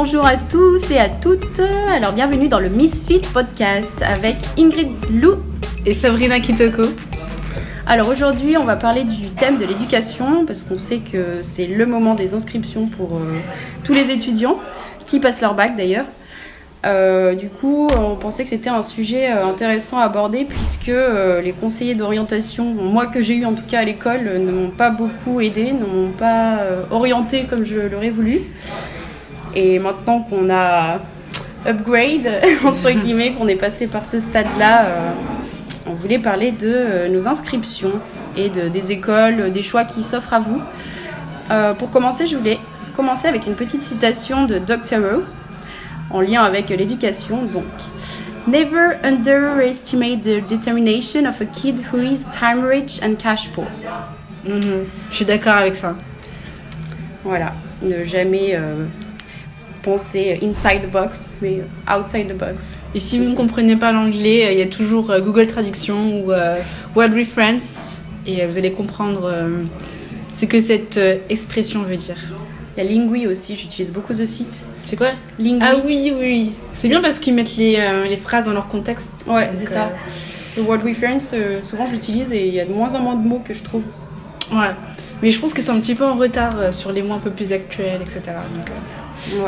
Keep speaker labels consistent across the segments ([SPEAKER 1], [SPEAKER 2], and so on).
[SPEAKER 1] bonjour à tous et à toutes. Alors bienvenue dans le Misfit Podcast avec Ingrid Lou
[SPEAKER 2] et Sabrina Kitoko.
[SPEAKER 1] Alors aujourd'hui on va parler du thème de l'éducation parce qu'on sait que c'est le moment des inscriptions pour euh, tous les étudiants qui passent leur bac d'ailleurs. Euh, du coup, on pensait que c'était un sujet euh, intéressant à aborder puisque les conseillers d'orientation, moi que j'ai eu en tout cas à l'école, ne m'ont pas beaucoup aidé, ne m'ont pas orienté comme je l'aurais voulu. Et maintenant qu'on a upgrade, entre guillemets, qu'on est passé par ce stade-là, euh, on voulait parler de euh, nos inscriptions et de, des écoles, des choix qui s'offrent à vous. Euh, pour commencer, je voulais commencer avec une petite citation de Dr. Rowe en lien avec l'éducation. Donc, Never underestimate the determination of a kid who is time rich and cash poor.
[SPEAKER 2] Mhm. Je suis d'accord avec ça.
[SPEAKER 1] Voilà, ne jamais penser inside the box, mais outside the box.
[SPEAKER 2] Et si vous ne comprenez pas l'anglais, euh, il y a toujours euh, Google Traduction ou euh, Word Reference et vous allez comprendre ce que cette expression veut dire.
[SPEAKER 1] Il y a Lingui aussi, j'utilise beaucoup ce site.
[SPEAKER 2] C'est quoi?
[SPEAKER 1] Lingui.
[SPEAKER 2] Ah oui, oui. C'est bien parce qu'ils mettent les, les, phrases dans leur contexte.
[SPEAKER 1] Ouais, c'est ça. Le Word Reference, souvent je l'utilise et il y a de moins en moins de mots que je trouve.
[SPEAKER 2] Ouais. Mais je pense qu'ils sont un petit peu en retard sur les mots un peu plus actuels, etc. Donc,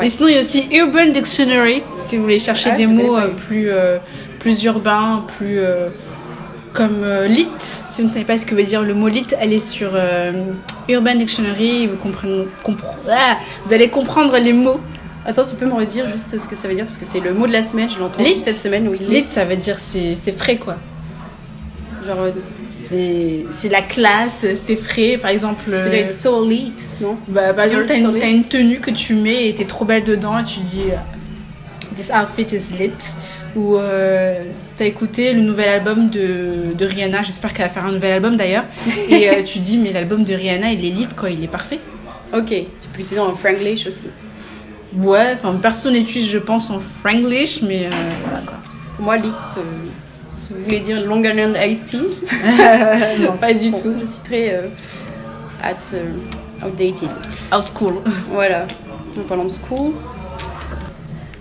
[SPEAKER 2] et sinon, il y a aussi Urban Dictionary, si vous voulez chercher des mots euh, plus, euh, plus urbains, plus. Euh, comme lit, si vous ne savez pas ce que veut dire le mot lit, allez sur Urban Dictionary, vous, comprenez, ah, vous allez comprendre les mots.
[SPEAKER 1] Attends, tu peux me redire juste ce que ça veut dire parce que c'est le mot de la semaine, je l'entends cette semaine. Oui,
[SPEAKER 2] lit. ça veut dire c'est frais quoi.
[SPEAKER 1] Genre
[SPEAKER 2] c'est la classe, c'est frais. Par exemple. Tu
[SPEAKER 1] peux être so lit, non?
[SPEAKER 2] bah, Par exemple, t'as une, une, tenue que tu mets et t'es trop belle dedans et tu dis euh, This outfit is lit. Ou euh, t'as écouté le nouvel album de, de Rihanna, j'espère qu'elle va faire un nouvel album d'ailleurs. et euh, tu dis Mais l'album de Rihanna, il est lit quoi, il est parfait.
[SPEAKER 1] Ok, tu peux utiliser en franglish aussi.
[SPEAKER 2] Ouais, enfin, personne n'utilise, je pense, en franglish, mais voilà quoi.
[SPEAKER 1] moi, lit si vous voulez dire Long Island Iced Tea.
[SPEAKER 2] non, pas du tout.
[SPEAKER 1] Je très euh, at, euh, outdated.
[SPEAKER 2] Out school.
[SPEAKER 1] Voilà, en parlant de school.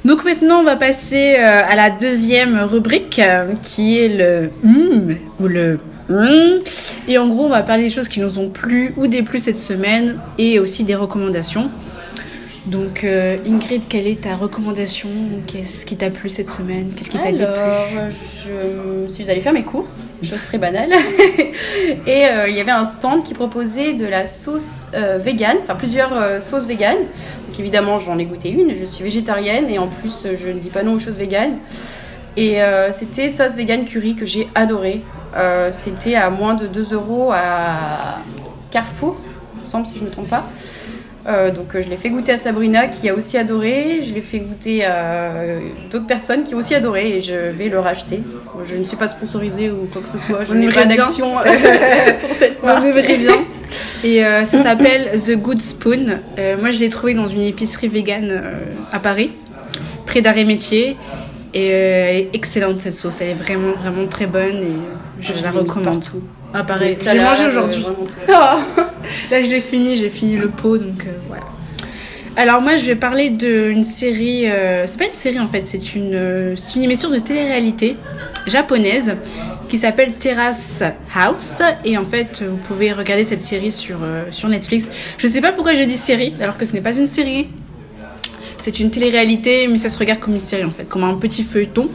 [SPEAKER 2] Donc maintenant, on va passer euh, à la deuxième rubrique qui est le hmm ou le hmm. Et en gros, on va parler des choses qui nous ont plu ou déplu cette semaine et aussi des recommandations. Donc euh, Ingrid, quelle est ta recommandation? Qu'est-ce qui t'a plu cette semaine? Qu'est-ce qui t'a déplu?
[SPEAKER 1] Je suis allée faire mes courses, chose très banale. et euh, il y avait un stand qui proposait de la sauce euh, vegan, enfin plusieurs sauces vegan. Donc évidemment, j'en ai goûté une. Je suis végétarienne et en plus, je ne dis pas non aux choses véganes. Et c'était sauce vegan curry que j'ai adoré. c'était à moins de 2 euros à Carrefour, il me semble si je ne me trompe pas. Euh, donc euh, je l'ai fait goûter à Sabrina qui a aussi adoré, je l'ai fait goûter à d'autres personnes qui ont aussi adoré et je vais le racheter. Je ne suis pas sponsorisée ou quoi que ce soit, je n'ai pas d'action pour cette marque.
[SPEAKER 2] On bien. Et euh, ça s'appelle The Good Spoon. moi je l'ai trouvé dans une épicerie végane à Paris, près d'Arrêt Métier. Et elle est excellente cette sauce, elle est vraiment vraiment très bonne et je, la recommande. Ah pareil, j'ai mangé aujourd'hui. Là, je l'ai fini, j'ai fini le pot, donc euh, voilà. Alors moi, je vais parler d'une série. Euh, c'est pas une série en fait, c'est une, euh, une émission de télé-réalité japonaise qui s'appelle Terrace House. Et en fait, vous pouvez regarder cette série sur, sur Netflix. Je sais pas pourquoi je dis série, alors que ce n'est pas une série. C'est une télé-réalité, mais ça se regarde comme une série en fait, comme un petit feuilleton.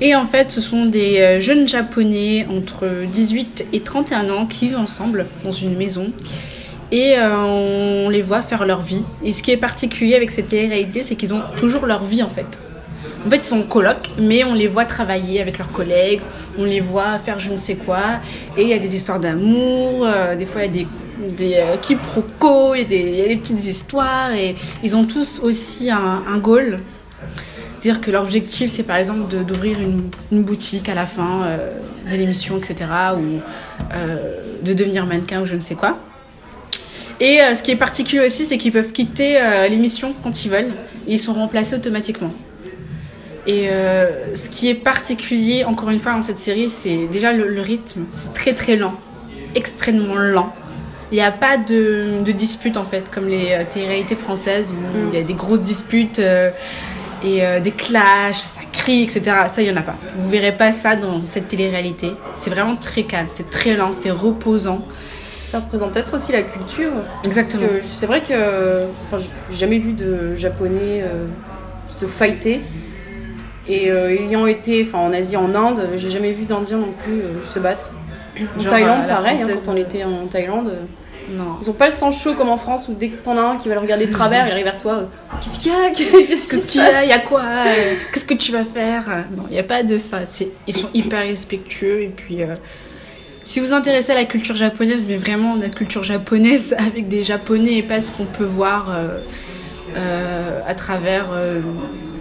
[SPEAKER 2] Et en fait, ce sont des jeunes japonais entre 18 et 31 ans qui vivent ensemble dans une maison et euh, on les voit faire leur vie. Et ce qui est particulier avec cette télé-réalité, c'est qu'ils ont toujours leur vie en fait. En fait, ils sont coloc, mais on les voit travailler avec leurs collègues, on les voit faire je ne sais quoi, et il y a des histoires d'amour, euh, des fois il y a des, des euh, quiproquos, il y, a des petites histoires, et ils ont tous aussi un goal. Dire que l'objectif, c'est par exemple d'ouvrir une, une, boutique à la fin de l'émission, etc., ou de devenir mannequin ou je ne sais quoi. Et euh, ce qui est particulier aussi, c'est qu'ils peuvent quitter euh, l'émission quand ils veulent. Et ils sont remplacés automatiquement. Et euh, ce qui est particulier, encore une fois, dans cette série, c'est déjà le, rythme. C'est très très lent. Extrêmement lent. il n'y a pas de, de dispute en fait, comme les euh, télé-réalités françaises où il y a des grosses disputes euh, et euh, des clashs, ça crie, etc. Ça, il n'y en a pas. Vous verrez pas ça dans cette télé-réalité. C'est vraiment très calme, c'est très lent, c'est reposant.
[SPEAKER 1] Ça représente peut-être aussi la culture.
[SPEAKER 2] Exactement.
[SPEAKER 1] C'est vrai que enfin, j'ai jamais vu de japonais euh, se fighter. Et euh, ayant été enfin, en Asie, en Inde, j'ai jamais vu d'Indiens non plus se battre. En
[SPEAKER 2] Genre,
[SPEAKER 1] Thaïlande,
[SPEAKER 2] la
[SPEAKER 1] pareil, hein, quand on était en Thaïlande.
[SPEAKER 2] Non.
[SPEAKER 1] Ils ont pas le sang chaud comme en France où dès que t'en as un qui va le regarder de travers, il arrive vers toi. euh, Qu'est-ce qu'il y a? Qu'est-ce
[SPEAKER 2] qu'il y a Il y a quoi? Qu'est-ce que tu vas faire? Non, il n'y a pas de ça. Ils sont hyper respectueux. Et puis, euh, si vous vous intéressez à la culture japonaise, mais vraiment la culture japonaise avec des japonais et pas ce qu'on peut voir euh, euh, à travers euh,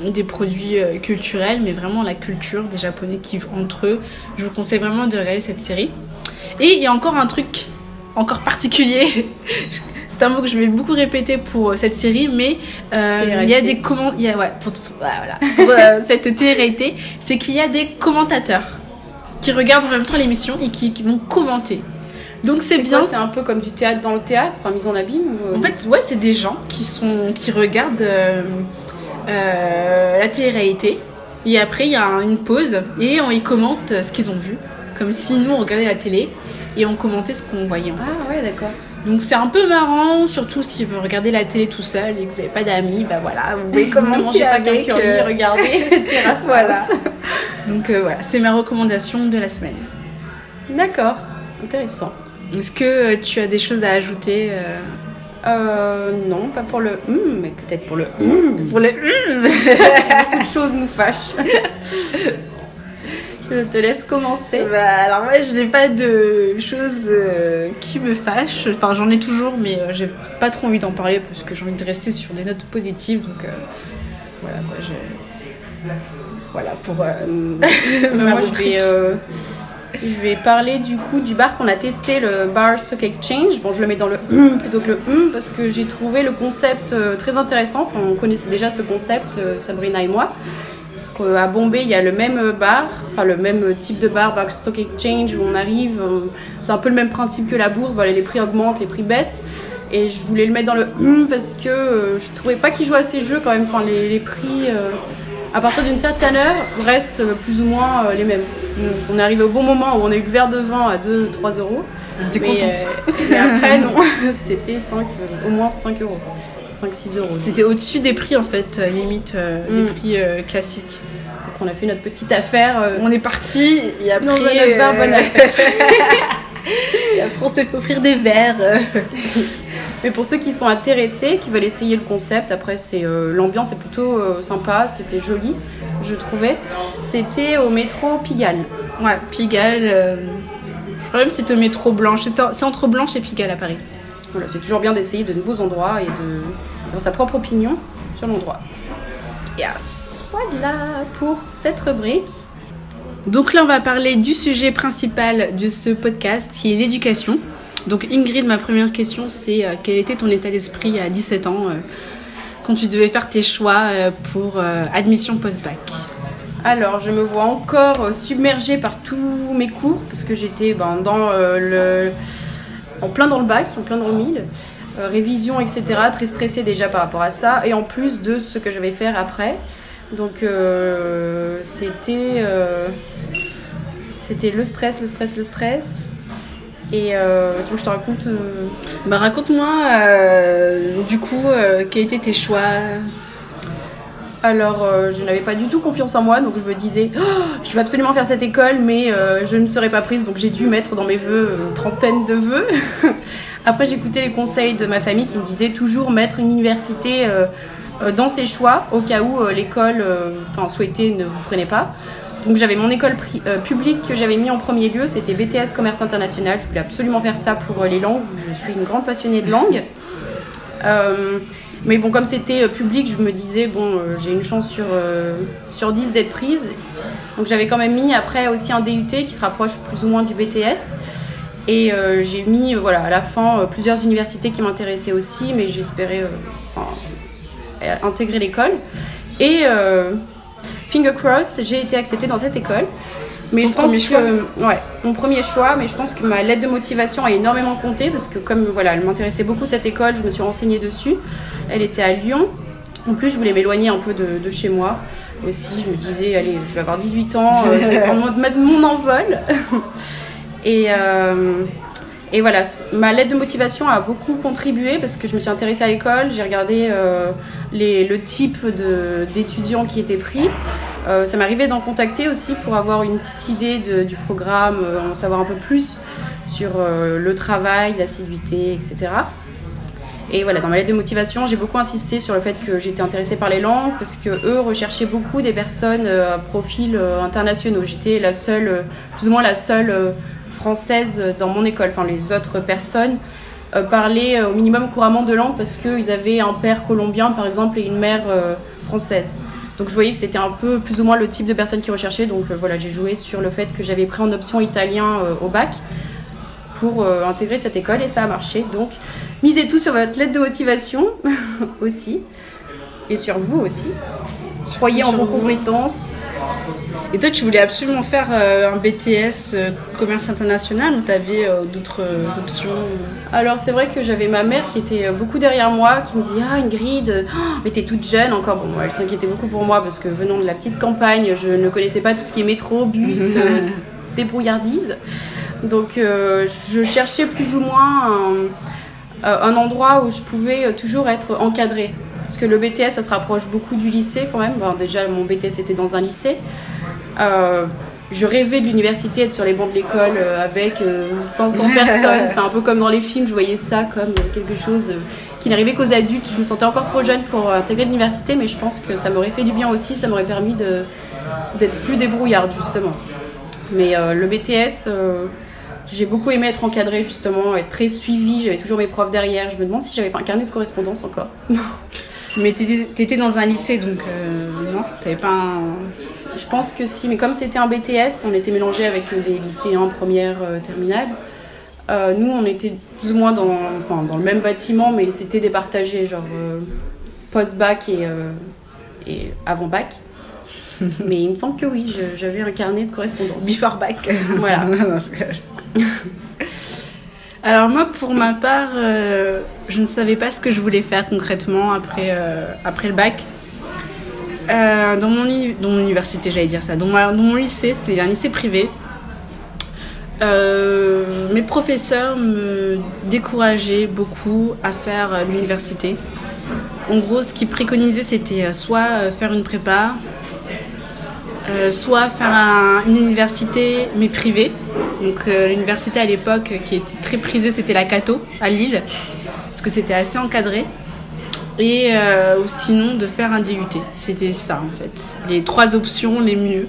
[SPEAKER 2] des produits culturels, mais vraiment la culture des japonais qui vivent entre eux, je vous conseille vraiment de regarder cette série. Et il y a encore un truc encore particulier. C'est un mot que je vais beaucoup répéter pour euh, cette série, mais euh, il y a des comment, il y a ouais pour, voilà, pour euh, cette télé-réalité, c'est qu'il y a des commentateurs qui regardent en même temps l'émission et qui, qui vont commenter. Donc c'est bien.
[SPEAKER 1] C'est un peu comme du théâtre dans le théâtre, enfin mise en abîme. ou,
[SPEAKER 2] En fait, ouais, c'est des gens qui sont qui regardent euh, euh, la télé-réalité et après il y a un- une pause et on y commente ce qu'ils ont vu, comme si nous on regardait la télé et on commentait ce qu'on voyait. en fait.
[SPEAKER 1] Ah ouais, d'accord.
[SPEAKER 2] Donc c'est un peu marrant, surtout si vous regardez la télé tout seul et que vous n'avez pas d'amis, bah voilà, vous pouvez commenter
[SPEAKER 1] pas
[SPEAKER 2] avec.
[SPEAKER 1] curly,
[SPEAKER 2] euh,
[SPEAKER 1] regardez Terrace
[SPEAKER 2] voilà. Donc euh, voilà, c'est ma recommandation de la semaine.
[SPEAKER 1] D'accord, intéressant.
[SPEAKER 2] Est-ce que euh, tu as des choses à ajouter euh,
[SPEAKER 1] Euh, non, pas pour le hum, mais peut-être pour le hum.
[SPEAKER 2] pour le hum
[SPEAKER 1] Beaucoup de choses nous fâchent. Je te laisse commencer.
[SPEAKER 2] Bah, alors moi je n'ai pas de choses euh, qui me fâchent. Enfin j'en ai toujours mais euh, j'ai pas trop envie d'en parler parce que j'ai envie de rester sur des notes positives. Donc euh, voilà quoi. Je... Voilà pour... euh,
[SPEAKER 1] Moi, je vais, je vais parler du coup du bar qu'on a testé, le Bar Stock Exchange. Bon, je le mets dans le hum plutôt que le hum parce que j'ai trouvé le concept très intéressant. Enfin, on connaissait déjà ce concept, Sabrina et moi. Parce qu'à Bombay, il y a le même bar, enfin le même type de bar, Bar Stock Exchange, où on arrive. c'est un peu le même principe que la bourse. Voilà, les prix augmentent, les prix baissent. Et je voulais le mettre dans le hum parce que euh, je trouvais pas qu'ils jouaient à ces jeux quand même. Enfin, les, les prix, euh, à partir d'une certaine heure, restent plus ou moins euh, les mêmes. Donc, on est arrivé au bon moment où on a eu le verre de vin à 2-3 euros.
[SPEAKER 2] T'es contente
[SPEAKER 1] euh, mais après, non, c'était 5, au moins 5 euros. 5-6 euros.
[SPEAKER 2] C'était au-dessus des prix en fait, euh, limite euh,
[SPEAKER 1] Mm.
[SPEAKER 2] des prix euh, classiques.
[SPEAKER 1] Donc on a fait notre petite affaire.
[SPEAKER 2] On est parti et après...
[SPEAKER 1] dans un autre bar, bonne affaire.
[SPEAKER 2] et après on s'est fait offrir des verres.
[SPEAKER 1] Mais pour ceux qui sont intéressés, qui veulent essayer le concept, après c'est euh, l'ambiance est plutôt euh, sympa, c'était joli, je trouvais. C'était au métro Pigalle.
[SPEAKER 2] Ouais, Pigalle. euh, Je crois même que c'était au métro Blanche. C'est C'est entre Blanche et Pigalle à Paris.
[SPEAKER 1] C'est toujours bien d'essayer de nouveaux endroits et de avoir sa propre opinion sur l'endroit.
[SPEAKER 2] Yes.
[SPEAKER 1] Voilà pour cette rubrique.
[SPEAKER 2] Donc là, on va parler du sujet principal de ce podcast, qui est l'éducation. Donc Ingrid, ma première question, c'est euh, quel était ton état d'esprit à 17 ans euh, quand tu devais faire tes choix euh, pour admission post-bac?
[SPEAKER 1] Alors, je me vois encore submergée par tous mes cours, parce que j'étais ben, dans le... en plein dans le bac, en plein dans le mille, euh, révision, etc. Très stressée déjà par rapport à ça, et en plus de ce que je vais faire après. Donc, euh, c'était euh, c'était le stress, le stress, le stress. Et tu je te raconte
[SPEAKER 2] Bah raconte-moi, du coup, quels étaient tes choix?
[SPEAKER 1] Alors, euh, je n'avais pas du tout confiance en moi, donc je me disais, Oh, je vais absolument faire cette école, mais euh, je ne serai pas prise, donc j'ai dû mettre dans mes vœux une trentaine de vœux. Après, j'écoutais les conseils de ma famille qui me disaient toujours mettre une université euh, dans ses choix, au cas où l'école souhaitée ne vous prenait pas. Donc j'avais mon école publique que j'avais mis en premier lieu, c'était BTS Commerce International. Je voulais absolument faire ça pour les langues, je suis une grande passionnée de langue. Mais bon, comme c'était euh, public, je me disais, bon, euh, j'ai une chance sur, euh, sur 10 d'être prise. Donc j'avais quand même mis après aussi un DUT qui se rapproche plus ou moins du BTS. Et j'ai mis, voilà, à la fin, plusieurs universités qui m'intéressaient aussi, mais j'espérais intégrer l'école. Et finger cross, j'ai été acceptée dans cette école. Mais
[SPEAKER 2] Ton
[SPEAKER 1] je pense
[SPEAKER 2] choix
[SPEAKER 1] que ouais, mon premier choix, mais je pense que ma lettre de motivation a énormément compté parce que comme voilà, elle m'intéressait beaucoup cette école, je me suis renseignée dessus. Elle était à Lyon. En plus, je voulais m'éloigner un peu de, de chez moi aussi. Je me disais, allez, je vais avoir 18 ans, euh, je vais prendre mon- mettre mon envol. Et, euh, et voilà, ma lettre de motivation a beaucoup contribué parce que je me suis intéressée à l'école, j'ai regardé euh, les, le type d'étudiants qui étaient pris. Euh, ça m'arrivait d'en contacter aussi pour avoir une petite idée du programme, euh, en savoir un peu plus sur euh, le travail, l'assiduité, etc. Et voilà, dans ma lettre de motivation, j'ai beaucoup insisté sur le fait que j'étais intéressée par les langues parce que eux recherchaient beaucoup des personnes à profil internationaux. J'étais la seule, plus ou moins la seule française dans mon école. Enfin, les autres personnes parlaient au minimum couramment de langue parce qu'ils avaient un père colombien, par exemple, et une mère française. Donc je voyais que c'était un peu plus ou moins le type de personne qui recherchait. Donc euh, voilà, j'ai joué sur le fait que j'avais pris en option italien euh, au bac pour euh, intégrer cette école et ça a marché. Donc misez tout sur votre lettre de motivation aussi et sur vous aussi. Croyez en vos compétences.
[SPEAKER 2] Et toi, tu voulais absolument faire euh, un BTS euh, commerce international ou t'avais euh, d'autres options
[SPEAKER 1] Alors c'est vrai que j'avais ma mère qui était beaucoup derrière moi, qui me disait ah Ingrid, oh, mais t'es toute jeune encore. Bon, elle s'inquiétait beaucoup pour moi parce que venant de la petite campagne, je ne connaissais pas tout ce qui est métro, bus, débrouillardise. Donc euh, je cherchais plus ou moins un, un endroit où je pouvais toujours être encadrée. Parce que le BTS, ça se rapproche beaucoup du lycée quand même. Bon, déjà, mon BTS était dans un lycée. Euh, je rêvais de l'université, être sur les bancs de l'école euh, avec euh, 500 personnes. Enfin, un peu comme dans les films, je voyais ça comme quelque chose euh, qui n'arrivait qu'aux adultes. Je me sentais encore trop jeune pour euh, intégrer l'université, mais je pense que ça m'aurait fait du bien aussi. Ça m'aurait permis d'être plus débrouillarde, justement. Mais euh, le BTS, euh, j'ai beaucoup aimé être encadrée, justement, être très suivie. J'avais toujours mes profs derrière. Je me demande si j'avais pas un carnet de correspondance encore.
[SPEAKER 2] Mais t'étais t'étais dans un lycée, donc euh, non, t'avais pas un...
[SPEAKER 1] Je pense que si, mais comme c'était un BTS, on était mélangé avec euh, des lycéens première, euh, terminale. Euh, nous, on était plus ou moins dans, enfin, dans le même bâtiment, mais c'était départagé, genre euh, post-bac et, euh, et avant-bac. mais il me semble que oui, j'avais un carnet de correspondance.
[SPEAKER 2] before back.
[SPEAKER 1] Voilà.
[SPEAKER 2] Non, je rigole. Alors moi, pour ma part, je ne savais pas ce que je voulais faire concrètement après, après le bac. Euh, dans, mon, université, j'allais dire ça, dans, mon lycée, c'était un lycée privé. Euh, mes professeurs me décourageaient beaucoup à faire euh, l'université. En gros, ce qu'ils préconisaient, c'était soit faire une prépa, soit faire un- une université mais privée. Donc l'université à l'époque qui était très prisée, c'était la Cato à Lille, parce que c'était assez encadré. Et euh, ou sinon de faire un DUT. C'était ça en fait. Les trois options les mieux.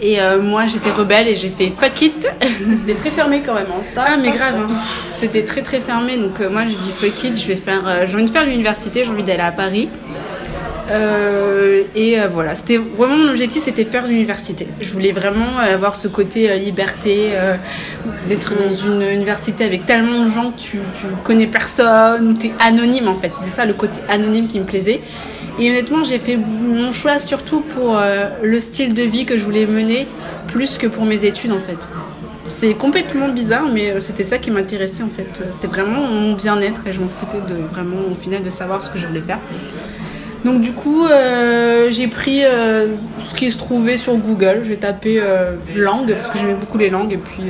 [SPEAKER 2] Et euh, moi j'étais rebelle et j'ai fait fuck it.
[SPEAKER 1] C'était très fermé quand même, hein. ça.
[SPEAKER 2] Ah mais
[SPEAKER 1] ça,
[SPEAKER 2] grave, hein. c'était très très fermé. Donc euh, moi j'ai dit fuck it, je vais faire, j'ai envie de faire l'université, j'ai envie d'aller à Paris. Euh, et euh, voilà, c'était vraiment mon objectif, c'était faire l'université. Je voulais vraiment avoir ce côté euh, liberté, d'être dans une université avec tellement de gens que tu, tu connais personne, tu es anonyme en fait. C'était ça le côté anonyme qui me plaisait. Et honnêtement, j'ai fait mon choix surtout pour le style de vie que je voulais mener, plus que pour mes études en fait. C'est complètement bizarre, mais c'était ça qui m'intéressait en fait. C'était vraiment mon bien-être et je m'en foutais de vraiment au final de savoir ce que je voulais faire. Donc du coup, euh, j'ai pris euh, ce qui se trouvait sur Google. J'ai tapé euh, langue parce que j'aimais beaucoup les langues et puis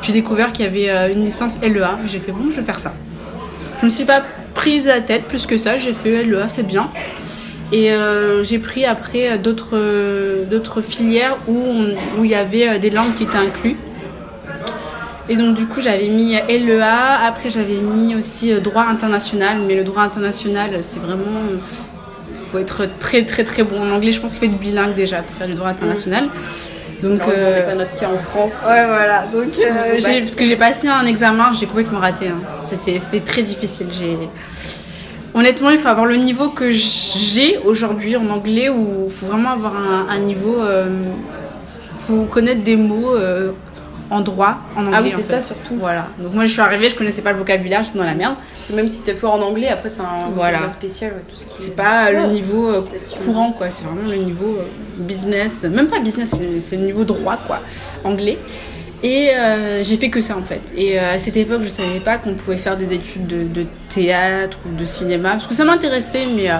[SPEAKER 2] j'ai découvert qu'il y avait une licence LEA. J'ai fait bon, je vais faire ça. Je me suis pas prise à la tête plus que ça. J'ai fait LEA, c'est bien. Et j'ai pris après d'autres filières où il y avait des langues qui étaient incluses. Et donc du coup j'avais mis LEA, après j'avais mis aussi droit international, mais le droit international c'est vraiment... Faut être très très très bon en anglais, je pense qu'il faut être bilingue déjà pour faire du droit international. Donc, euh,
[SPEAKER 1] on n'est pas notre cas en France.
[SPEAKER 2] Ouais, voilà. Donc, euh, j'ai, parce que j'ai passé un examen, j'ai complètement raté. hein. C'était, c'était très difficile. J'ai... Honnêtement, il faut avoir le niveau que j'ai aujourd'hui en anglais, où il faut vraiment avoir un, un niveau. Euh, faut connaître des mots euh, en droit en anglais.
[SPEAKER 1] Ah oui,
[SPEAKER 2] en
[SPEAKER 1] c'est
[SPEAKER 2] fait.
[SPEAKER 1] ça surtout.
[SPEAKER 2] Voilà. Donc moi je suis arrivée, je connaissais pas le vocabulaire, j'étais dans la merde.
[SPEAKER 1] Même si t'es fort en anglais, après c'est un
[SPEAKER 2] Voilà.
[SPEAKER 1] spécial. ouais, tout ce qui
[SPEAKER 2] C'est
[SPEAKER 1] est-
[SPEAKER 2] pas le
[SPEAKER 1] Ouais.
[SPEAKER 2] niveau euh, courant quoi, c'est vraiment le niveau euh, business, même pas business, c'est- le niveau droit quoi, anglais. Et euh, j'ai fait que ça en fait. Et euh, à cette époque, je savais pas qu'on pouvait faire des études de, de théâtre ou de cinéma, parce que ça m'intéressait, mais euh,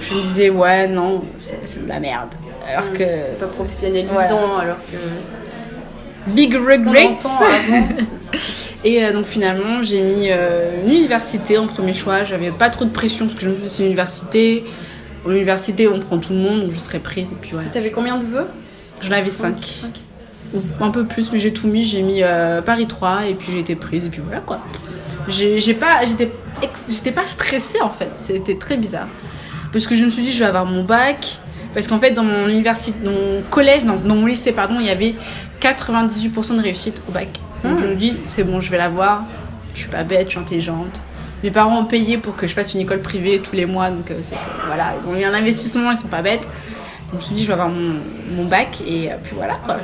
[SPEAKER 2] je me disais ouais non, c'est de la merde. Alors que
[SPEAKER 1] C'est pas professionnalisant, alors que.
[SPEAKER 2] Big regrets. Et euh, donc finalement, j'ai mis euh, une université en premier choix. J'avais pas trop de pression parce que je me suis dit c'est une université. En université, on prend tout le monde, donc je serais prise. Et puis voilà.
[SPEAKER 1] T'avais combien de vœux?
[SPEAKER 2] J'en avais 5.
[SPEAKER 1] Cinq.
[SPEAKER 2] Ou un peu plus, mais j'ai tout mis. J'ai mis euh, Paris 3 et puis j'ai été prise. Et puis voilà quoi. J'ai pas, j'étais pas stressée en fait. C'était très bizarre. Parce que je me suis dit, je vais avoir mon bac. Parce qu'en fait, dans mon université, dans mon collège, non, dans mon lycée, pardon, il y avait 98% de réussite au bac. Donc je me dis, c'est bon, je vais l'avoir. Je suis pas bête, je suis intelligente. Mes parents ont payé pour que je fasse une école privée tous les mois, donc euh, c'est voilà, ils ont eu un investissement, ils sont pas bêtes. Donc je me suis dit, je vais avoir mon, mon bac et euh, puis voilà quoi.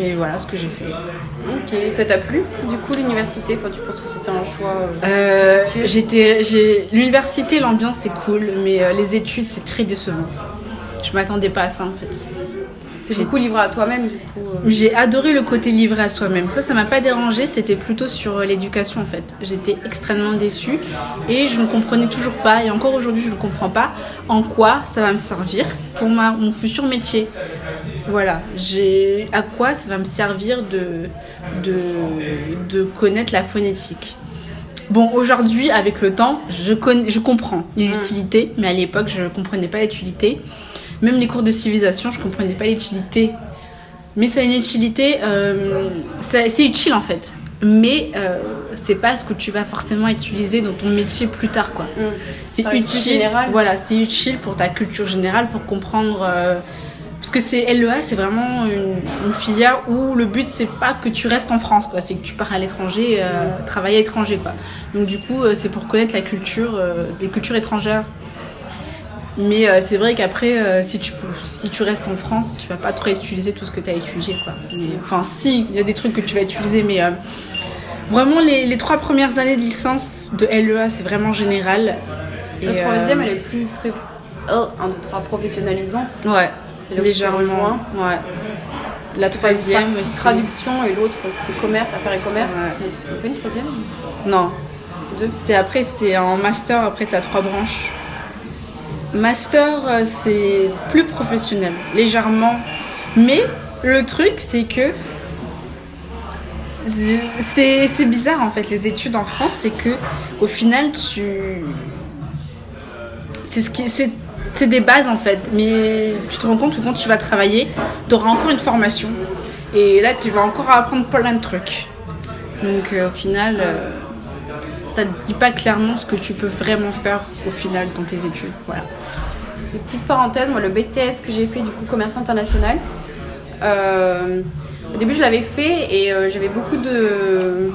[SPEAKER 2] Et voilà ce que j'ai fait.
[SPEAKER 1] Ok, ça t'a plu Du coup, l'université, tu penses que c'était un choix euh,
[SPEAKER 2] Euh,
[SPEAKER 1] Sûr.
[SPEAKER 2] j'étais, j'ai, l'université, l'ambiance c'est cool, mais les études c'est très décevant. Je m'attendais pas à ça en fait.
[SPEAKER 1] T'es beaucoup livré à toi-même, euh.
[SPEAKER 2] J'ai adoré le côté livré à soi-même. Ça, ça m'a pas dérangé. C'était plutôt sur euh, l'éducation en fait. J'étais extrêmement déçue et je ne comprenais toujours pas. Et encore aujourd'hui, je ne comprends pas en quoi ça va me servir pour ma, mon futur métier. Voilà. J'ai à quoi ça va me servir de de de connaître la phonétique. Bon, aujourd'hui, avec le temps, je, connais, je comprends l'utilité, mais à l'époque, je ne comprenais pas l'utilité. Même les cours de civilisation, je ne comprenais pas l'utilité. Mais ça a une utilité, euh, c'est utile en fait. Mais euh, c'est pas ce que tu vas forcément utiliser dans ton métier plus tard, quoi.
[SPEAKER 1] Mm.
[SPEAKER 2] C'est utile. Voilà, c'est utile pour ta culture générale, pour comprendre. euh, parce que c'est LEA, c'est vraiment une, une filière où le but c'est pas que tu restes en France, quoi. C'est que tu pars à l'étranger, euh, travailler à l'étranger, quoi. Donc du coup, euh, c'est pour connaître la culture, euh, les cultures étrangères. Mais euh, c'est vrai qu'après, euh, si, tu, si tu restes en France, tu vas pas trop utiliser tout ce que tu as étudié, quoi. Mais, enfin, si, il y a des trucs que tu vas utiliser, mais euh, vraiment les, les trois premières années de licence de LEA, c'est vraiment général.
[SPEAKER 1] La
[SPEAKER 2] Et,
[SPEAKER 1] troisième,
[SPEAKER 2] euh,
[SPEAKER 1] elle est plus pré... oh, un, deux, trois, professionnalisante.
[SPEAKER 2] Ouais,
[SPEAKER 1] C'est là
[SPEAKER 2] légèrement.
[SPEAKER 1] rejoins.
[SPEAKER 2] Ouais. La troisième aussi.
[SPEAKER 1] traduction et l'autre, c'était commerce, affaires et commerce.
[SPEAKER 2] Ouais.
[SPEAKER 1] Il y a pas une troisième?
[SPEAKER 2] Non,
[SPEAKER 1] Deux
[SPEAKER 2] c'est après, c'est en master, après tu as trois branches. Master, euh, c'est plus professionnel, légèrement. Mais le truc, c'est que c'est bizarre en fait les études en France c'est que au final tu c'est ce qui c'est des bases en fait. Mais tu te rends compte que quand tu vas travailler tu auras encore une formation. Et là tu vas encore apprendre plein de trucs. Donc euh, au final euh, ça te dit pas clairement ce que tu peux vraiment faire au final dans tes études voilà
[SPEAKER 1] Une petite parenthèse, moi, le BTS que j'ai fait, du coup, commerce international, euh, au début, je l'avais fait et euh, j'avais beaucoup de,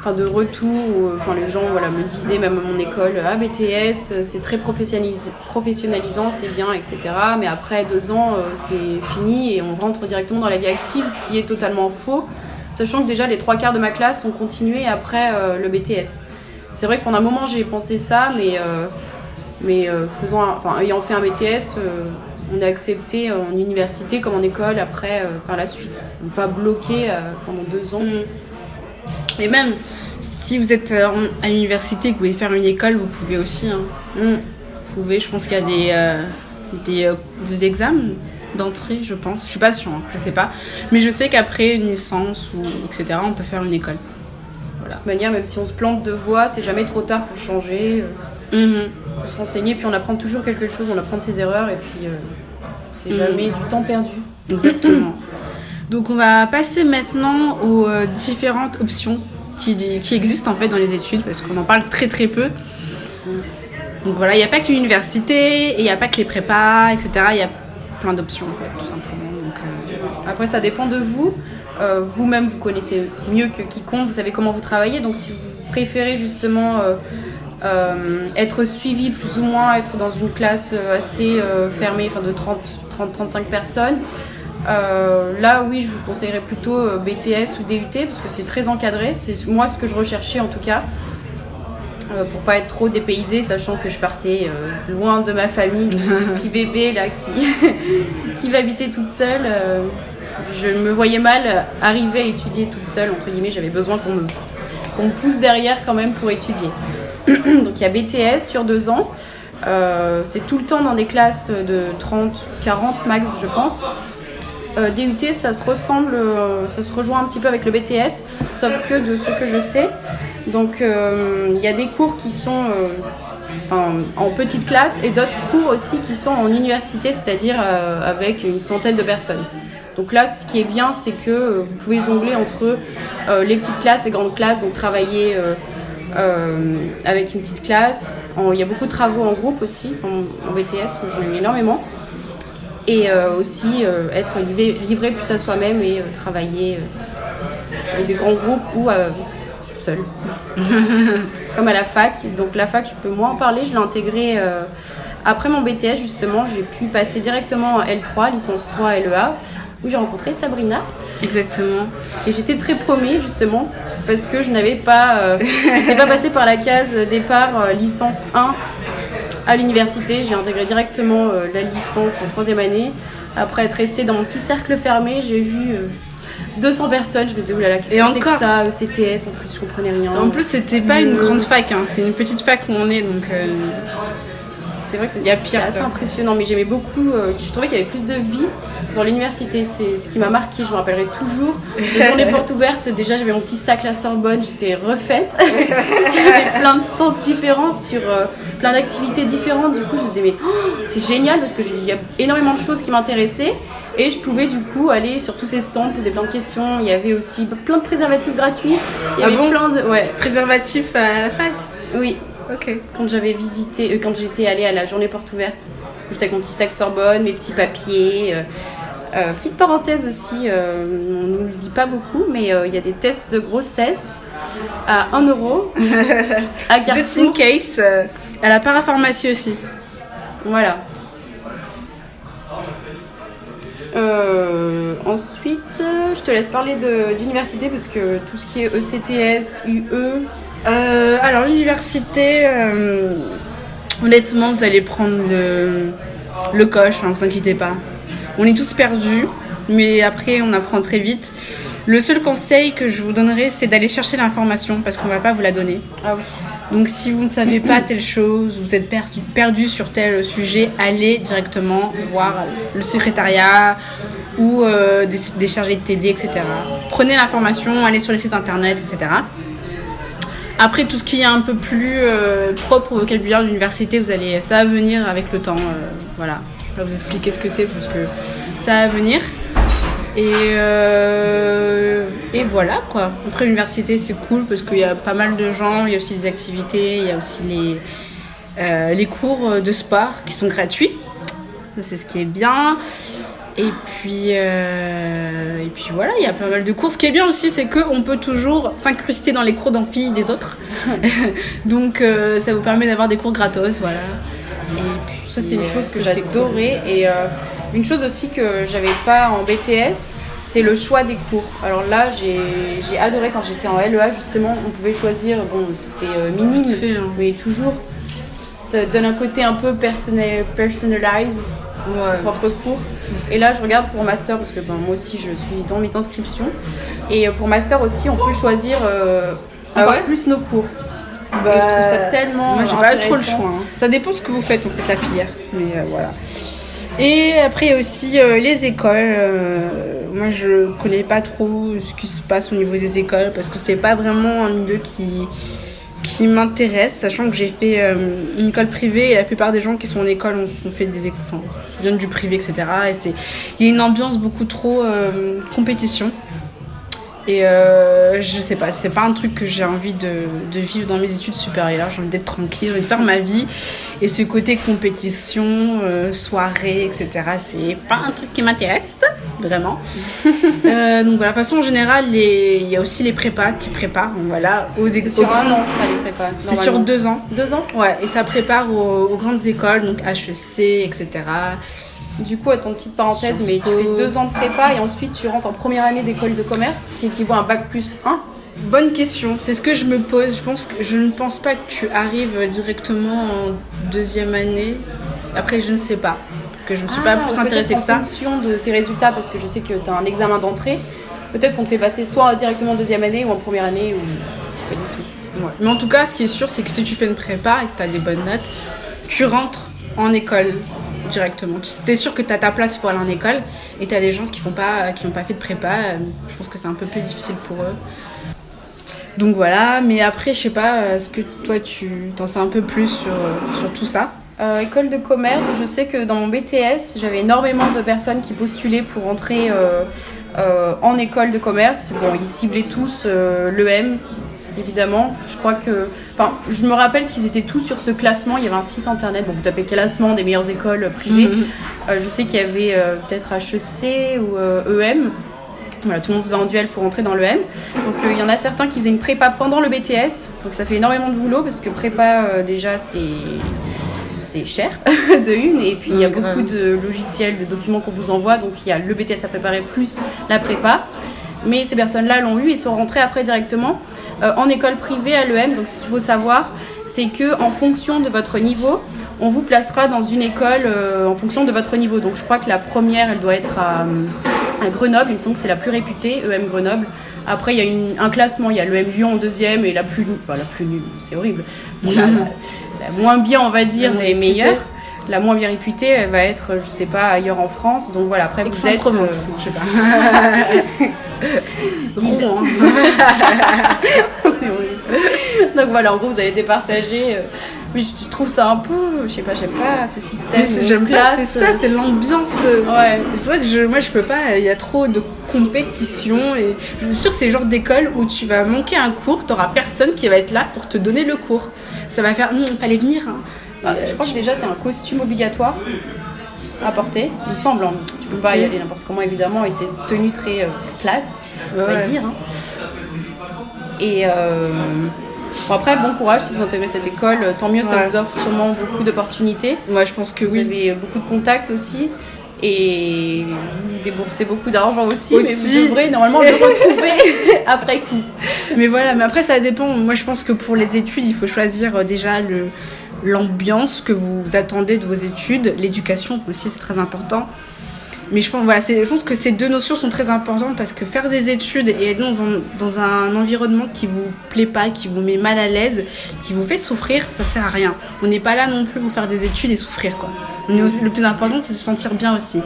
[SPEAKER 1] enfin, de retours. euh, Enfin, les gens voilà, me disaient, même à mon école, ah, BTS, c'est très professionnalisant, c'est bien, etc. Mais après deux ans, c'est fini et on rentre directement dans la vie active, ce qui est totalement faux. Sachant que déjà, les trois quarts de ma classe ont continué après euh, le BTS. C'est vrai que pendant un moment, j'ai pensé ça, mais. euh, mais euh, faisant un- enfin, ayant fait un BTS, on est accepté en université comme en école après par la suite. On n'est pas bloqué pendant deux ans.
[SPEAKER 2] et même si vous êtes à l'université que vous voulez faire une école vous pouvez aussi hein.
[SPEAKER 1] Mm.
[SPEAKER 2] Vous pouvez, je pense qu'il y a des, des, des examens d'entrée, je pense. Je suis pas sûre, hein, je sais pas. Mais je sais qu'après une licence ou etc., on peut faire une école.
[SPEAKER 1] De toute manière, même si on se plante de voix, c'est jamais trop tard pour changer. euh,
[SPEAKER 2] Mhm.
[SPEAKER 1] faut se renseigner, puis on apprend toujours quelque chose, on apprend de ses erreurs, et puis euh, c'est
[SPEAKER 2] Mm.
[SPEAKER 1] jamais du temps perdu.
[SPEAKER 2] Exactement. Donc on va passer maintenant aux euh, différentes options qui, qui existent en fait dans les études parce qu'on en parle très très peu. Donc voilà, il n'y a pas que l'université, et il n'y a pas que les prépas, etc. Il y a plein d'options en fait, tout simplement. Donc, euh,
[SPEAKER 1] Après, ça dépend de vous. Euh, Vous-même, vous connaissez mieux que quiconque, vous savez comment vous travaillez. Donc, si vous préférez justement euh, être suivi plus ou moins, être dans une classe assez fermée, enfin de 30, 30, 35 personnes, là, oui, je vous conseillerais plutôt BTS ou DUT parce que c'est très encadré. C'est moi ce que je recherchais en tout cas. Euh, pour pas être trop dépaysée, sachant que je partais euh, loin de ma famille, de ce petit bébé là qui, qui va habiter toute seule. euh, je me voyais mal arriver à étudier toute seule, entre guillemets, j'avais besoin qu'on me, me pousse derrière quand même pour étudier. Donc il y a BTS sur deux ans. Euh, c'est tout le temps dans des classes de 30, 40 max, je pense. Euh, DUT, ça se ressemble, euh, ça se rejoint un petit peu avec le BTS, sauf que de ce que je sais. Donc euh, il y a des cours qui sont euh, en, petite classe et d'autres cours aussi qui sont en université, c'est-à-dire euh, avec une centaine de personnes. Donc là, ce qui est bien, c'est que vous pouvez jongler entre les petites classes, les grandes classes, donc travailler avec une petite classe. Il y a beaucoup de travaux en groupe aussi, en, en BTS, j'en ai énormément. Et aussi être livré, livré plus à soi-même et travailler avec des grands groupes ou Comme à la fac. Donc la fac, je peux moins en parler. Je l'ai intégré euh, après mon BTS justement. J'ai pu passer directement à L3, licence 3 LEA, où j'ai rencontré Sabrina.
[SPEAKER 2] Exactement.
[SPEAKER 1] Et j'étais très promis justement parce que je n'avais pas, euh, pas passée par la case départ euh, licence 1 à l'université. J'ai intégré directement euh, la licence en troisième année. Après être restée dans mon petit cercle fermé, j'ai vu 200 personnes. Je me disais, oulala, qu'est-ce
[SPEAKER 2] Et
[SPEAKER 1] que c'est que ça euh, CTS, en plus, je comprenais rien.
[SPEAKER 2] En plus, c'était pas une
[SPEAKER 1] Euh.
[SPEAKER 2] grande fac, hein. c'est une petite fac où on est, donc euh,
[SPEAKER 1] c'est vrai que c'est assez
[SPEAKER 2] quoi.
[SPEAKER 1] impressionnant, mais j'aimais beaucoup. euh, je trouvais qu'il y avait plus de vie dans l'université. C'est ce qui m'a marqué, je me rappellerai toujours. Les journées portes ouvertes, déjà j'avais mon petit sac la Sorbonne, j'étais refaite. J'avais plein de stands différents sur euh, plein d'activités différentes. Du coup, je me disais, mais oh, c'est génial parce qu'il y a énormément de choses qui m'intéressaient. Et je pouvais du coup aller sur tous ces stands, poser plein de questions. Il y avait aussi plein de préservatifs gratuits. Il y
[SPEAKER 2] Ah
[SPEAKER 1] avait
[SPEAKER 2] bon
[SPEAKER 1] plein de. Ouais,
[SPEAKER 2] préservatif à la fac.
[SPEAKER 1] oui
[SPEAKER 2] Ok.
[SPEAKER 1] quand j'avais visité, euh, quand j'étais allée à la journée porte ouverte, j'étais avec mon petit sac Sorbonne, mes petits papiers. euh, euh, petite parenthèse aussi, on ne nous le dit pas beaucoup, mais il y a des tests de grossesse à 1 euro à
[SPEAKER 2] Just in
[SPEAKER 1] Carrefour.
[SPEAKER 2] case, à la parapharmacie aussi.
[SPEAKER 1] Voilà. Euh, ensuite, je te laisse parler d'université parce que tout ce qui est ECTS, UE,
[SPEAKER 2] Euh, alors l'université, euh, honnêtement, vous allez prendre le, le coche, hein, vous inquiétez pas. On est tous perdus, mais après on apprend très vite. Le seul conseil que je vous donnerai, c'est d'aller chercher l'information parce qu'on va pas vous la donner.
[SPEAKER 1] ah oui,
[SPEAKER 2] Donc si vous ne savez pas telle chose, vous êtes perdu, sur tel sujet, allez directement voir le secrétariat ou euh, des, chargés de TD, etc. Prenez l'information, allez sur les sites internet, etc. Après, tout ce qui est un peu plus euh, propre au vocabulaire de l'université, vous allez, ça va venir avec le temps. euh, voilà, je vais vous expliquer ce que c'est parce que ça va venir. Et, euh, et voilà quoi. Après l'université c'est cool parce qu'il y a pas mal de gens, il y a aussi des activités, il y a aussi les, euh, les cours de sport qui sont gratuits. C'est ce qui est bien. Et puis, euh, et puis voilà, il y a pas mal de cours. Ce qui est bien aussi, c'est qu'on peut toujours s'incruster dans les cours d'amphi des autres. Donc ça vous permet d'avoir des cours gratos, voilà. Et puis,
[SPEAKER 1] Ça, c'est une chose que
[SPEAKER 2] cool.
[SPEAKER 1] j'adorais. Et une chose aussi que j'avais pas en BTS, c'est le choix des cours. Alors là, j'ai j'ai adoré quand j'étais en LEA, justement, on pouvait choisir, bon, c'était euh, minime,
[SPEAKER 2] fait, hein.
[SPEAKER 1] mais toujours, ça donne un côté un peu personnel, personalized,
[SPEAKER 2] Ouais.
[SPEAKER 1] propre cours. Et là, je regarde pour master, parce que ben, moi aussi, je suis dans mes inscriptions. Et euh, pour master aussi, on peut choisir euh,
[SPEAKER 2] Ah ouais?
[SPEAKER 1] plus nos cours.
[SPEAKER 2] Bah,
[SPEAKER 1] Et je trouve ça tellement
[SPEAKER 2] Moi, j'ai pas trop le choix. hein. Ça dépend ce que vous faites, en fait, la filière. Mais euh, voilà. Et après, aussi euh, les écoles. Euh, moi, je connais pas trop ce qui se passe au niveau des écoles parce que c'est pas vraiment un milieu qui qui m'intéresse, sachant que j'ai fait euh, une école privée et la plupart des gens qui sont en école fait des viennent du privé, etc. Et il y a une ambiance beaucoup trop compétition. Et euh, je sais pas, c'est pas un truc que j'ai envie de, de vivre dans mes études supérieures. J'ai envie d'être tranquille, j'ai envie de faire ma vie. Et ce côté compétition, euh, soirée, etc., c'est pas un truc qui m'intéresse, vraiment. Euh, donc voilà, de façon générale, il y a aussi les prépas qui préparent, voilà, aux
[SPEAKER 1] C'est
[SPEAKER 2] écoles.
[SPEAKER 1] sur un an, ça, les prépas.
[SPEAKER 2] C'est sur deux ans.
[SPEAKER 1] Deux ans
[SPEAKER 2] Ouais, et ça prépare aux, aux grandes écoles, donc HEC, etc.
[SPEAKER 1] Du coup, attends, petite parenthèse, mais tu fais deux ans de prépa et ensuite tu rentres en première année d'école de commerce, qui équivaut à un bac plus 1.
[SPEAKER 2] Bonne question, c'est ce que je me pose. Je, pense que, je ne pense pas que tu arrives directement en deuxième année. Après, je ne sais pas. Parce que je ne me suis pas
[SPEAKER 1] Ah,
[SPEAKER 2] plus intéressée que ça.
[SPEAKER 1] En fonction de tes résultats, parce que je sais que tu as un examen d'entrée, peut-être qu'on te fait passer soit directement en deuxième année ou en première année ou pas du tout.
[SPEAKER 2] Ouais. Mais en tout cas, ce qui est sûr, c'est que si tu fais une prépa et que tu as des bonnes notes, tu rentres en école directement. Tu es sûr que tu as ta place pour aller en école et tu as des gens qui n'ont pas, fait de prépa. euh, Je pense que c'est un peu plus difficile pour eux. Donc voilà, mais après, je sais pas, est-ce que toi tu t'en sais un peu plus sur, euh, tout ça?
[SPEAKER 1] Euh, école de commerce, je sais que dans mon BTS, j'avais énormément de personnes qui postulaient pour entrer euh, euh, en école de commerce. Bon, ils ciblaient tous euh, l'EM, évidemment. Je crois que. Enfin, je me rappelle qu'ils étaient tous sur ce classement. Il y avait un site internet. Bon, vous tapez classement des meilleures écoles privées.
[SPEAKER 2] Mhm.
[SPEAKER 1] Euh, je sais qu'il y avait euh, peut-être HEC ou euh, EM. Voilà, tout le monde se bat en duel pour entrer dans l'EM. Donc il y en a certains qui faisaient une prépa pendant le BTS. Donc ça fait énormément de boulot parce que prépa, déjà, c'est c'est cher de une et puis il y a beaucoup de logiciels, de documents qu'on vous envoie donc il y a le BTS à préparer plus la prépa mais ces personnes-là l'ont eu et sont rentrées après directement en école privée à l'EM donc ce qu'il faut savoir c'est que en fonction de votre niveau on vous placera dans une école euh, en fonction de votre niveau donc je crois que la première elle doit être à, à Grenoble il me semble que c'est la plus réputée EM Grenoble après, il y a une- un classement. Il y a l'EM Lyon en deuxième et la plus, enfin la plus nulle, c'est horrible. La, la- la moins bien, on va dire, des
[SPEAKER 2] réputée.
[SPEAKER 1] La moins bien réputée, elle va être, je sais pas, ailleurs en France. Donc voilà, après vous êtes. Euh,
[SPEAKER 2] je sais pas. Rouen, hein.
[SPEAKER 1] Donc voilà, en gros, vous allez départager. euh, Mais je trouve ça un peu, je sais pas, j'aime pas ce système.
[SPEAKER 2] Mais j'aime pas, c'est ça, c'est l'ambiance.
[SPEAKER 1] Ouais.
[SPEAKER 2] C'est vrai que je, moi je peux pas, il y a trop de compétition et je suis sûre que c'est le genre d'école où tu vas manquer un cours, t'auras personne qui va être là pour te donner le cours. Ça va faire, Hum, fallait venir. hein.
[SPEAKER 1] Bah,
[SPEAKER 2] Et,
[SPEAKER 1] je
[SPEAKER 2] euh,
[SPEAKER 1] crois que déjà, tu as un costume obligatoire à porter, il me semble. hein. Tu peux pas y aller n'importe comment, évidemment, et c'est tenue très euh, classe, on va
[SPEAKER 2] Ouais.
[SPEAKER 1] dire. hein. Et euh, bon, après, bon courage si vous intégrez cette école, tant mieux, ça vous offre sûrement beaucoup d'opportunités.
[SPEAKER 2] Moi je pense que
[SPEAKER 1] Vous
[SPEAKER 2] oui.
[SPEAKER 1] avez euh, beaucoup de contacts aussi. Et vous déboursez beaucoup d'argent aussi,
[SPEAKER 2] Aussi.
[SPEAKER 1] mais vous devrez normalement le retrouver après coup.
[SPEAKER 2] Mais voilà, mais après ça dépend. Moi je pense que pour les études, il faut choisir euh, déjà le l'ambiance que vous attendez de vos études, l'éducation aussi c'est très important. Mais je pense, voilà, je pense que ces deux notions sont très importantes parce que faire des études et être dans, un- dans un environnement qui vous plaît pas, qui vous met mal à l'aise, qui vous fait souffrir, ça sert à rien. On n'est pas là non plus pour faire des études et souffrir quoi. Aussi- le plus important c'est de se sentir bien aussi.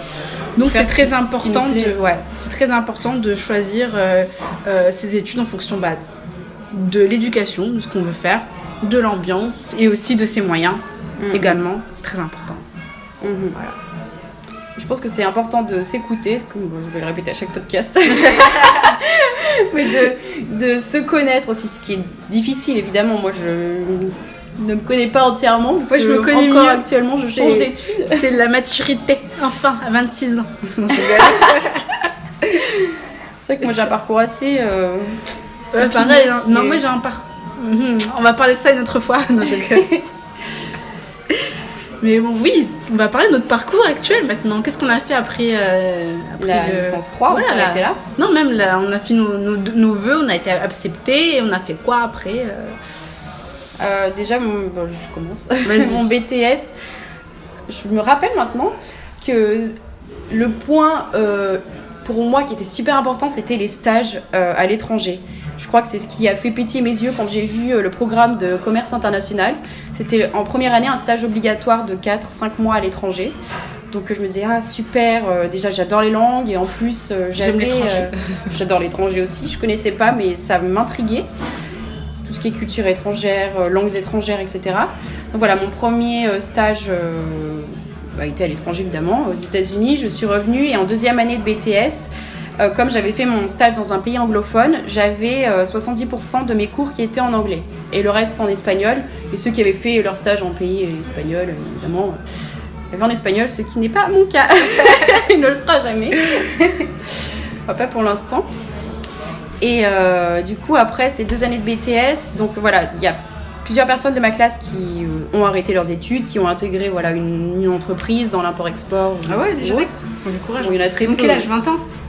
[SPEAKER 2] Donc c'est très important de, ouais, c'est très important de choisir euh, euh, ses études en fonction bah, de l'éducation, de ce qu'on veut faire, de l'ambiance et aussi de ses moyens
[SPEAKER 1] Mm.
[SPEAKER 2] également. C'est très important.
[SPEAKER 1] Mhm.
[SPEAKER 2] Voilà.
[SPEAKER 1] Je pense que c'est important de s'écouter, comme bon, je vais le répéter à chaque podcast, mais de, de se connaître aussi, ce qui est difficile évidemment. Moi, je ne me connais pas entièrement, parce
[SPEAKER 2] Moi, je
[SPEAKER 1] que
[SPEAKER 2] me connais
[SPEAKER 1] encore
[SPEAKER 2] mieux.
[SPEAKER 1] actuellement, je change d'études.
[SPEAKER 2] C'est la maturité, enfin, à 26 ans.
[SPEAKER 1] C'est vrai que moi j'ai un parcours assez. euh, Opinion
[SPEAKER 2] pareil, hein. non, moi j'ai un parcours. On va parler de ça une autre fois. Non, je rigole. Mais bon, oui, on va parler de notre parcours actuel maintenant. Qu'est-ce qu'on a fait après, euh, après
[SPEAKER 1] la
[SPEAKER 2] le-
[SPEAKER 1] licence 3,
[SPEAKER 2] Voilà,
[SPEAKER 1] on arrêté là.
[SPEAKER 2] Non, même là, on a fait nos, nos, nos vœux, on a été acceptés et on a fait quoi après euh
[SPEAKER 1] Euh, déjà, mon- bon, je commence. Mon BTS, je me rappelle maintenant que le point pour moi qui était super important, c'était les stages à l'étranger. Je crois que c'est ce qui a fait pétiller mes yeux quand j'ai vu euh, le programme de commerce international. C'était en première année un stage obligatoire de 4-5 mois à l'étranger. Donc je me disais, ah super, euh, déjà j'adore les langues et en plus euh,
[SPEAKER 2] J'aime l'étranger.
[SPEAKER 1] euh, j'adore l'étranger aussi, je connaissais pas mais ça m'intriguait. Tout ce qui est culture étrangère, euh, langues étrangères, etc. Donc voilà, mon premier euh, stage euh, bah, était à l'étranger évidemment, aux États-Unis. Je suis revenue et en deuxième année de BTS, euh, comme j'avais fait mon stage dans un pays anglophone, j'avais euh, 70% de mes cours qui étaient en anglais et le reste en espagnol. Et ceux qui avaient fait leur stage en pays espagnol, évidemment, euh, avaient en espagnol, ce qui n'est pas mon cas. Il ne le sera jamais. Enfin, pas pour l'instant. Et euh, du coup, après ces deux années de BTS, donc voilà, il y a plusieurs personnes de ma classe qui euh, ont arrêté leurs études, qui ont intégré voilà, une, une entreprise dans l'import-export.
[SPEAKER 2] Ah ouais, déjà. Ils sont du courage.
[SPEAKER 1] Bon, il y en a très
[SPEAKER 2] Ils ont quel âge? 20 ans?
[SPEAKER 1] Euh,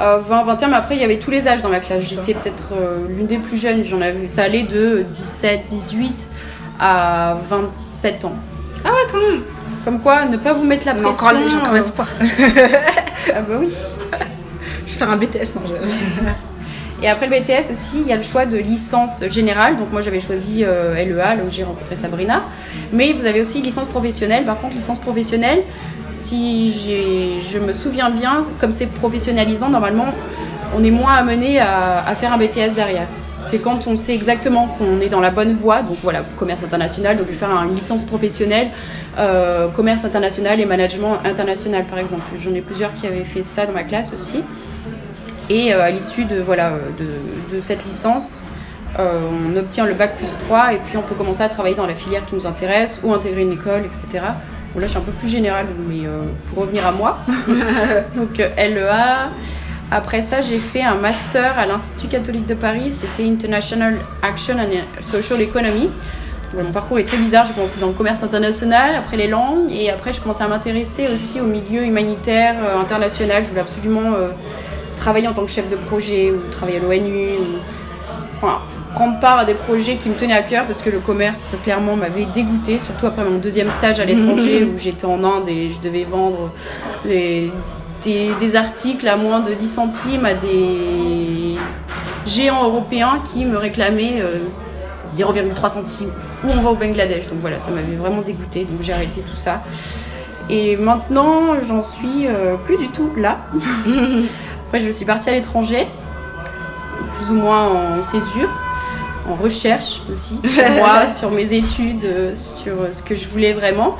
[SPEAKER 1] 20, 21, mais après il y avait tous les âges dans ma classe. J'étais peut-être euh, l'une des plus jeunes. J'en avais, ça allait de 17, 18 à 27 ans.
[SPEAKER 2] Ah ouais, quand même.
[SPEAKER 1] Comme quoi, ne pas vous mettre la pression.
[SPEAKER 2] encore, j'ai encore
[SPEAKER 1] euh,
[SPEAKER 2] l'espoir.
[SPEAKER 1] Ah bah oui.
[SPEAKER 2] Je vais faire un BTS, non je...
[SPEAKER 1] Et après le BTS aussi, il y a le choix de licence générale. Donc moi j'avais choisi euh, LEA, là où j'ai rencontré Sabrina. Mais vous avez aussi licence professionnelle. Par contre, licence professionnelle, si je me souviens bien, comme c'est professionnalisant, normalement, on est moins amené à, faire un BTS derrière. C'est quand on sait exactement qu'on est dans la bonne voie, donc voilà, commerce international, donc je faire un- une licence professionnelle, euh, commerce international et management international par exemple. J'en ai plusieurs qui avaient fait ça dans ma classe aussi. Et euh, à l'issue de, voilà, euh, de, de cette licence, euh, on obtient le bac plus 3 et puis on peut commencer à travailler dans la filière qui nous intéresse ou intégrer une école, etc. Bon, là, je suis un peu plus générale, mais euh, pour revenir à moi. Donc, LEA. Après ça, j'ai fait un master à l'Institut catholique de Paris. C'était International Action and Social Economy. Bon, mon parcours est très bizarre. J'ai commencé dans le commerce international, après les langues, et après, je commençais à m'intéresser aussi au milieu humanitaire euh, international. Je voulais absolument travailler en tant que chef de projet ou travailler à l'ONU. ou- Enfin, prendre part à des projets qui me tenaient à cœur parce que le commerce, clairement, m'avait dégoûté, surtout après mon deuxième stage à l'étranger où j'étais en Inde et je devais vendre les- des, des articles à moins de 10 centimes à des géants européens qui me réclamaient euh, 0,3 centimes où on va au Bangladesh. Donc voilà, ça m'avait vraiment dégoûté, donc j'ai arrêté tout ça. Et maintenant, j'en suis euh, plus du tout là. Après, je suis partie à l'étranger, plus ou moins en césure, en recherche aussi, sur moi, sur mes études, euh, sur euh, ce que je voulais vraiment.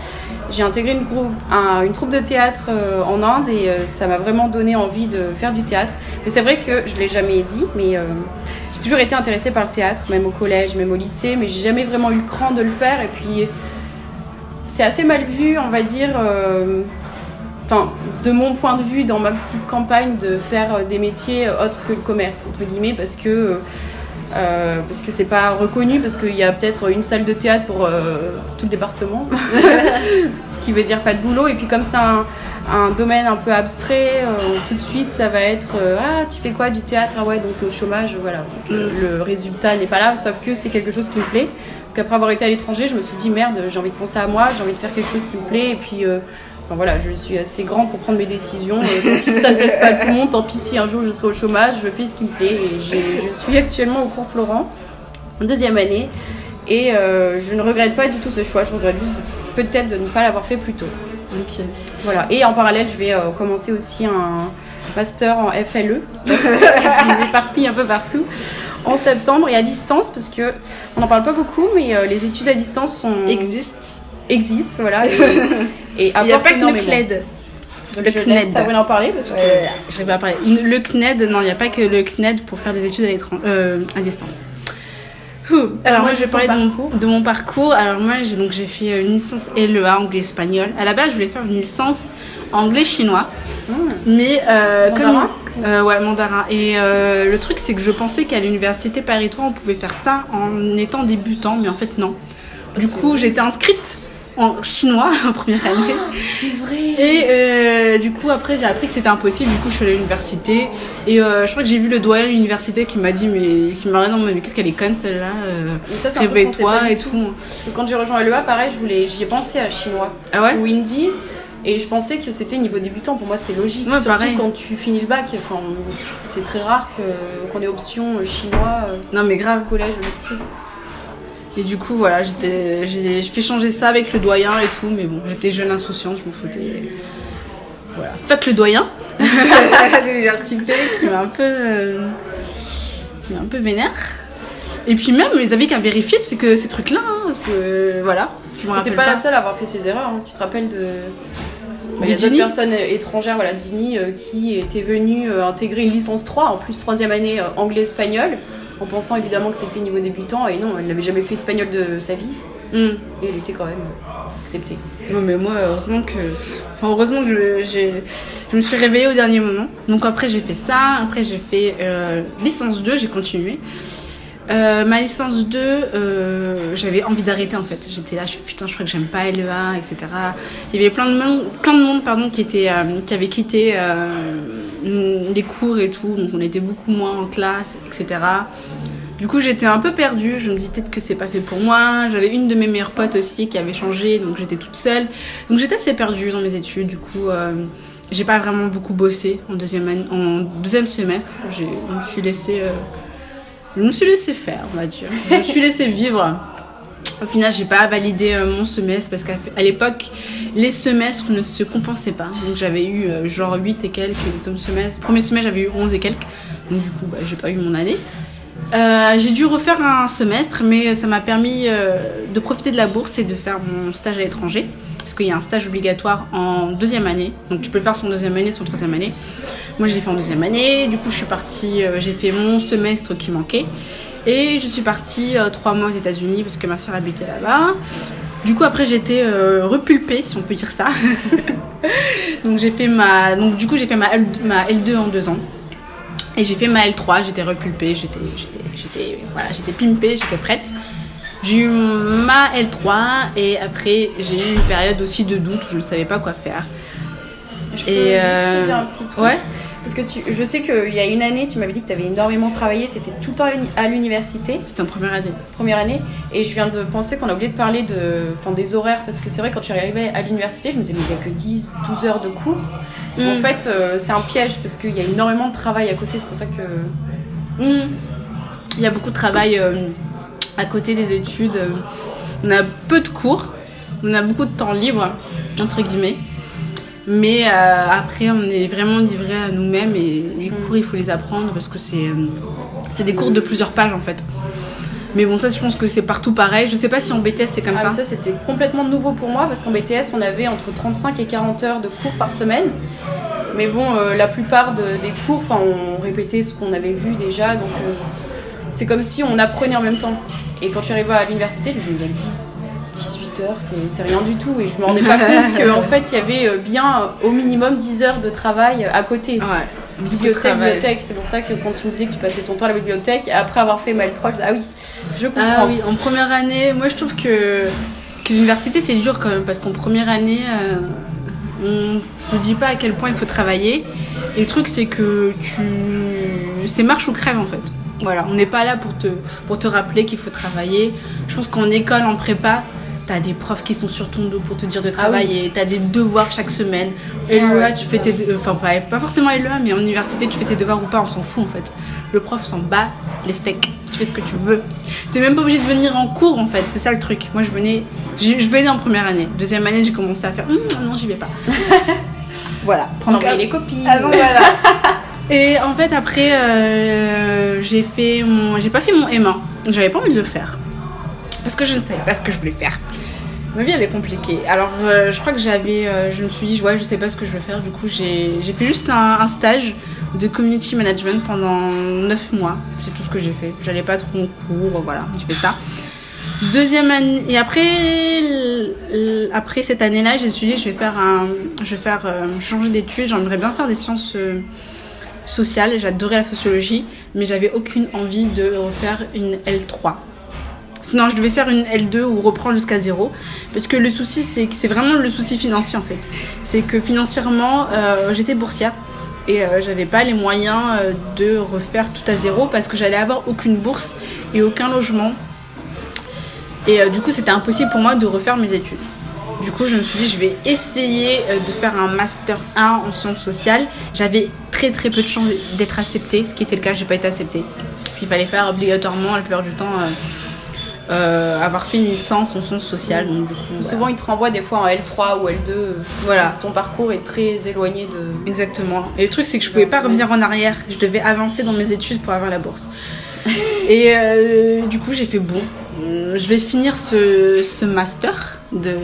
[SPEAKER 1] J'ai intégré une, groupe, un- une troupe de théâtre euh, en Inde et ça m'a vraiment donné envie de faire du théâtre. Mais c'est vrai que je ne l'ai jamais dit, mais euh, j'ai toujours été intéressée par le théâtre, même au collège, même au lycée, mais j'ai jamais vraiment eu le cran de le faire. Et puis, c'est assez mal vu, on va dire. euh, Enfin, de mon point de vue, dans ma petite campagne, de faire euh, des métiers autres que le commerce, entre guillemets, parce que euh, parce que c'est pas reconnu, parce qu'il y a peut-être une salle de théâtre pour, euh, pour tout le département, ce qui veut dire pas de boulot. Et puis comme c'est un, un domaine un peu abstrait, euh, tout de suite ça va être euh, ah tu fais quoi du théâtre? Ah ouais donc t'es au chômage voilà. Donc, euh, le résultat n'est pas là, sauf que c'est quelque chose qui me plaît. Donc après avoir été à l'étranger, je me suis dit merde, j'ai envie de penser à moi, j'ai envie de faire quelque chose qui me plaît et puis euh, Enfin, voilà, je suis assez grande pour prendre mes décisions. Tant pis que ça ne plaise pas à tout le monde, tant pis si un jour je serai au chômage, je fais ce qui me plaît. Et je suis actuellement au cours Florent, en deuxième année. Et euh, je ne regrette pas du tout ce choix, je regrette juste peut-être de ne pas l'avoir fait plus tôt. Voilà. Et en parallèle, je vais euh, commencer aussi un master en FLE. je m'éparpille un peu partout. En septembre et à distance, parce que on n'en parle pas beaucoup, mais euh, les études à distance sont
[SPEAKER 2] Existe.
[SPEAKER 1] voilà. Et, et
[SPEAKER 2] Il n'y a pas que le. CNED.
[SPEAKER 1] Donc,
[SPEAKER 2] Le
[SPEAKER 1] je
[SPEAKER 2] CNED.
[SPEAKER 1] laisse Sabrina en parler parce que
[SPEAKER 2] Euh, je vais pas parler. Le CNED, non, il n'y a pas que le CNED pour faire des études à, euh, à distance. Ouh. Alors moi,
[SPEAKER 1] Moi,
[SPEAKER 2] je vais parler de mon,
[SPEAKER 1] parcours.
[SPEAKER 2] de mon parcours. Alors moi, j'ai donc j'ai fait euh, une licence LEA anglais-espagnol. À la base, je voulais faire une licence anglais-chinois, mais euh,
[SPEAKER 1] Mandarin
[SPEAKER 2] comme euh, ouais mandarin. Et le truc, c'est que je pensais qu'à l'université Paris 3, on pouvait faire ça en étant débutant, mais en fait non. Du coup, j'étais inscrite en chinois en première année.
[SPEAKER 1] c'est vrai.
[SPEAKER 2] Et euh, du coup, après, j'ai appris que c'était impossible. Du coup, je suis allée à l'université. Et euh, je crois que j'ai vu le doyen de l'université qui m'a dit, mais qui m'a dit, non, mais qu'est-ce qu'elle est conne celle-là euh, Réveille-toi et tout.
[SPEAKER 1] Parce que quand j'ai rejoint LEA, pareil, je voulais, j'y ai pensé à chinois
[SPEAKER 2] Ah ouais?
[SPEAKER 1] Ou hindi. Et je pensais que c'était niveau débutant. Pour moi, c'est logique.
[SPEAKER 2] Ouais,
[SPEAKER 1] Surtout
[SPEAKER 2] pareil.
[SPEAKER 1] quand tu finis le bac. Enfin, c'est très rare qu'on ait option euh, chinois
[SPEAKER 2] Non, mais grave.
[SPEAKER 1] au collège, au lycée.
[SPEAKER 2] Et du coup, voilà, j'étais, j'ai, je fais changer ça avec le doyen et tout. Mais bon, j'étais jeune insouciante, je m'en foutais. Voilà. Fuck le doyen de l'université qui m'a un peu. euh, qui m'a un peu vénère. Et puis même, les avis qu'à vérifier, c'est que ces trucs-là, hein, parce que euh, voilà, je me rappelle
[SPEAKER 1] pas,
[SPEAKER 2] pas.
[SPEAKER 1] la seule à avoir fait ces erreurs. hein. Tu te rappelles de. Il y a d'autres personnes étrangères, voilà, Dini, euh, qui était venue euh, intégrer une licence 3, en plus troisième année euh, anglais-espagnol, en pensant évidemment que c'était niveau débutant, et non, elle n'avait jamais fait espagnol de sa vie,
[SPEAKER 2] Hmm.
[SPEAKER 1] et elle était quand même acceptée.
[SPEAKER 2] Non mais moi heureusement que enfin heureusement que je me suis réveillée au dernier moment. Donc après j'ai fait ça, après j'ai fait euh, licence 2, j'ai continué. Euh, ma licence 2, euh, j'avais envie d'arrêter en fait. J'étais là, je suis putain, je crois que j'aime pas LEA, etc. Il y avait plein de monde, plein de monde pardon, qui, était, euh, qui avait quitté les cours et tout, donc on était beaucoup moins en classe, etc. Du coup, j'étais un peu perdue. Je me dis peut-être que c'est pas fait pour moi. J'avais une de mes meilleures potes aussi qui avait changé, donc j'étais toute seule. Donc j'étais assez perdue dans mes études. Du coup, j'ai pas vraiment beaucoup bossé en deuxième, en deuxième semestre. Je me suis laissée, je me suis laissée faire, on va dire. Je me suis laissée vivre. Au final, j'ai pas validé euh, mon semestre parce qu'à l'époque, les semestres ne se compensaient pas. Donc j'avais eu euh, genre 8 et quelques le deuxième semestre. Premier semestre, j'avais eu 11 et quelques. Donc du coup, bah, j'ai pas eu mon année. Euh, j'ai dû refaire un semestre, mais ça m'a permis de profiter de la bourse et de faire mon stage à l'étranger. Parce qu'il y a un stage obligatoire en deuxième année. Donc tu peux le faire son deuxième année, son troisième année. Moi, je l'ai fait en deuxième année. Du coup, je suis partie, euh, j'ai fait mon semestre qui manquait. Et je suis partie euh, trois mois aux États-Unis parce que ma soeur habitait là-bas. Du coup, après, j'étais euh, repulpée, si on peut dire ça. donc, j'ai fait ma, donc du coup, j'ai fait ma, L... ma L2 en deux ans. Et j'ai fait ma L3, j'étais repulpée, j'étais, j'étais, j'étais, voilà, j'étais pimpée, j'étais prête. J'ai eu ma L3 et après j'ai eu une période aussi de doute où je ne savais pas quoi faire.
[SPEAKER 1] Je peux
[SPEAKER 2] Et,
[SPEAKER 1] juste te dire un petit truc.
[SPEAKER 2] Ouais.
[SPEAKER 1] Parce que tu, je sais qu'il y a une année, tu m'avais dit que tu avais énormément travaillé, tu étais tout le temps à l'uni- à l'université,
[SPEAKER 2] C'était en première année.
[SPEAKER 1] première année, et je viens de penser qu'on a oublié de parler de, enfin, des horaires, parce que c'est vrai, quand tu arrivais à l'université, je me disais, mais il n'y a que 10, 12 heures de cours.
[SPEAKER 2] Mm.
[SPEAKER 1] En fait, euh, c'est un piège, parce qu'il y a énormément de travail à côté, c'est pour ça que.
[SPEAKER 2] Mm. Il y a beaucoup de travail euh, à côté des études. euh, On a peu de cours, on a beaucoup de temps libre, entre guillemets. Mais euh, après, on est vraiment livré à nous-mêmes et les cours, il faut les apprendre parce que c'est euh, c'est des cours de plusieurs pages en fait. Mais bon, ça, je pense que c'est partout pareil. Je sais pas si en BTS c'est comme
[SPEAKER 1] Ah,
[SPEAKER 2] ça.
[SPEAKER 1] ça, c'était complètement nouveau pour moi, parce qu'en BTS, on avait entre 35 et 40 heures de cours par semaine. Mais bon, euh, la plupart de- des cours, enfin, on répétait ce qu'on avait vu déjà, donc euh, c'est comme si on apprenait en même temps. Et quand je suis arrivée à l'université, je me suis dit, il y a 10, 18 heures, c'est rien du tout. Et je me rendais pas compte qu'en fait, il y avait euh, bien euh, au minimum 10 heures de travail à côté.
[SPEAKER 2] Ouais.
[SPEAKER 1] Bibliothèque, c'est pour ça que quand tu me disais que tu passais ton temps à la bibliothèque, après avoir fait ma L3, je disais, ah oui, je comprends.
[SPEAKER 2] Ah oui, en première année, moi je trouve que, que l'université c'est dur quand même parce qu'en première année, euh, on ne dit pas à quel point il faut travailler. Et le truc c'est que tu. C'est marche ou crève en fait. Voilà, on n'est pas là pour te, pour te rappeler qu'il faut travailler. Je pense qu'en école, en prépa, t'as des profs qui sont sur ton dos pour te dire de travailler, t'as des devoirs chaque semaine. Et
[SPEAKER 1] Ah ouais,
[SPEAKER 2] tu fais tes. de- Enfin, pas, pas forcément LEA, mais en université, tu fais tes devoirs ou pas, on s'en fout en fait. Le prof s'en bat les steaks. Tu fais ce que tu veux. T'es même pas obligé de venir en cours en fait, c'est ça le truc. Moi je venais, je, venais en première année. Deuxième année, j'ai commencé à faire Hum, non, j'y vais pas. voilà.
[SPEAKER 1] Prendre
[SPEAKER 2] Donc,
[SPEAKER 1] les copines.
[SPEAKER 2] ah non, voilà. Et en fait, après, euh, j'ai fait mon. J'ai pas fait mon M1. J'avais pas envie de le faire. Parce que je ne savais pas ce que je voulais faire. Ma vie, elle est compliquée. Alors, euh, je crois que j'avais. euh, je me suis dit, ouais, je sais pas ce que je veux faire. Du coup, j'ai fait juste un, stage de community management pendant 9 mois. C'est tout ce que j'ai fait. J'allais pas trop en cours, voilà, j'ai fait ça. Deuxième année. Et après, après cette année-là, j'ai décidé, je vais faire un. Je vais faire. euh, changer d'études. J'aimerais bien faire des sciences. sociales, j'adorais la sociologie, mais j'avais aucune envie de refaire une L3. Sinon, je devais faire une L2 ou reprendre jusqu'à zéro. Parce que le souci, c'est vraiment le souci financier en fait. C'est que financièrement, euh, j'étais boursière et euh, j'avais pas les moyens euh, de refaire tout à zéro parce que j'allais avoir aucune bourse et aucun logement. Et euh, du coup, c'était impossible pour moi de refaire mes études. Du coup, je me suis dit, je vais essayer de faire un master 1 en sciences sociales. J'avais très très peu de chances d'être acceptée, ce qui était le cas, j'ai pas été acceptée. Parce qu'il fallait faire obligatoirement la plupart du temps euh, euh, avoir licence en sciences sociales. Donc du coup, voilà.
[SPEAKER 1] Souvent, ils te renvoient des fois en L3 ou L2.
[SPEAKER 2] Voilà.
[SPEAKER 1] Ton parcours est très éloigné de.
[SPEAKER 2] Exactement. Et le truc, c'est que je pouvais pas revenir en arrière. Je devais avancer dans mes études pour avoir la bourse. Et euh, du coup, j'ai fait bon. euh, Je vais finir ce, ce master de,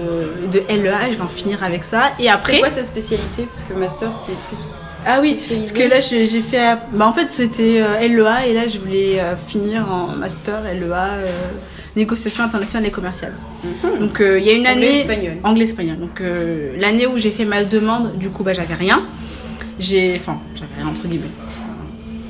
[SPEAKER 2] de LEA. Je vais en finir avec ça. Et
[SPEAKER 1] C'est
[SPEAKER 2] après.
[SPEAKER 1] quoi ta spécialité? Parce que master, c'est plus.
[SPEAKER 2] Ah oui, parce que là, j'ai fait. Bah, en fait, c'était euh, LEA. Et là, je voulais euh, finir en master LEA. euh, négociation internationale et commerciale. Donc, euh, il y a une année.
[SPEAKER 1] Anglais-espagnol.
[SPEAKER 2] Anglais-espagnol. Donc, euh, l'année où j'ai fait ma demande, du coup, bah, j'avais rien. J'ai. Enfin, j'avais rien entre guillemets.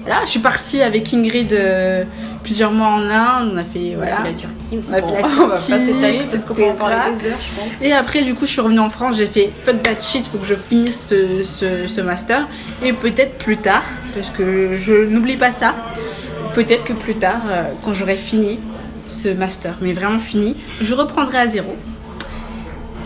[SPEAKER 2] voilà, je suis partie avec Ingrid euh, plusieurs mois en Inde. On a fait voilà.
[SPEAKER 1] On a fait la Turquie aussi.
[SPEAKER 2] On a fait la
[SPEAKER 1] on va pas
[SPEAKER 2] Turquie,
[SPEAKER 1] s'étaler parce qu'on peut en parler des heures, je pense.
[SPEAKER 2] Et après, du coup, je suis revenue en France. J'ai fait fuck that shit. Faut que je finisse ce, ce, ce master. Et peut-être plus tard, parce que je n'oublie pas ça. Peut-être que plus tard, euh, quand j'aurai fini ce master, mais vraiment fini, je reprendrai à zéro.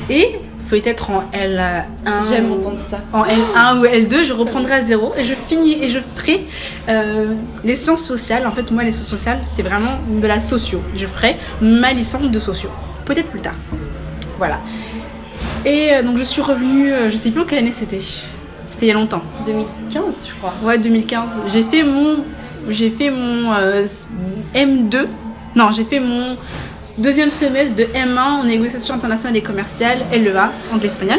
[SPEAKER 2] Et peut-être en L1.
[SPEAKER 1] J'aime
[SPEAKER 2] ou-
[SPEAKER 1] entendre ça.
[SPEAKER 2] en L1 ou L2, je reprendrai à zéro et je finis et je ferai euh, les sciences sociales. En fait, moi, les sciences sociales, c'est vraiment de la socio. Je ferai ma licence de socio. Peut-être plus tard. Voilà. Et euh, donc, je suis revenue, euh, je sais plus en quelle année c'était. C'était il y a longtemps.
[SPEAKER 1] 2015, je crois.
[SPEAKER 2] Ouais, 2015. J'ai fait mon, j'ai fait mon euh, M2. Non, j'ai fait mon deuxième semestre de M1 en négociation internationale et commerciale, LEA, anglais espagnol.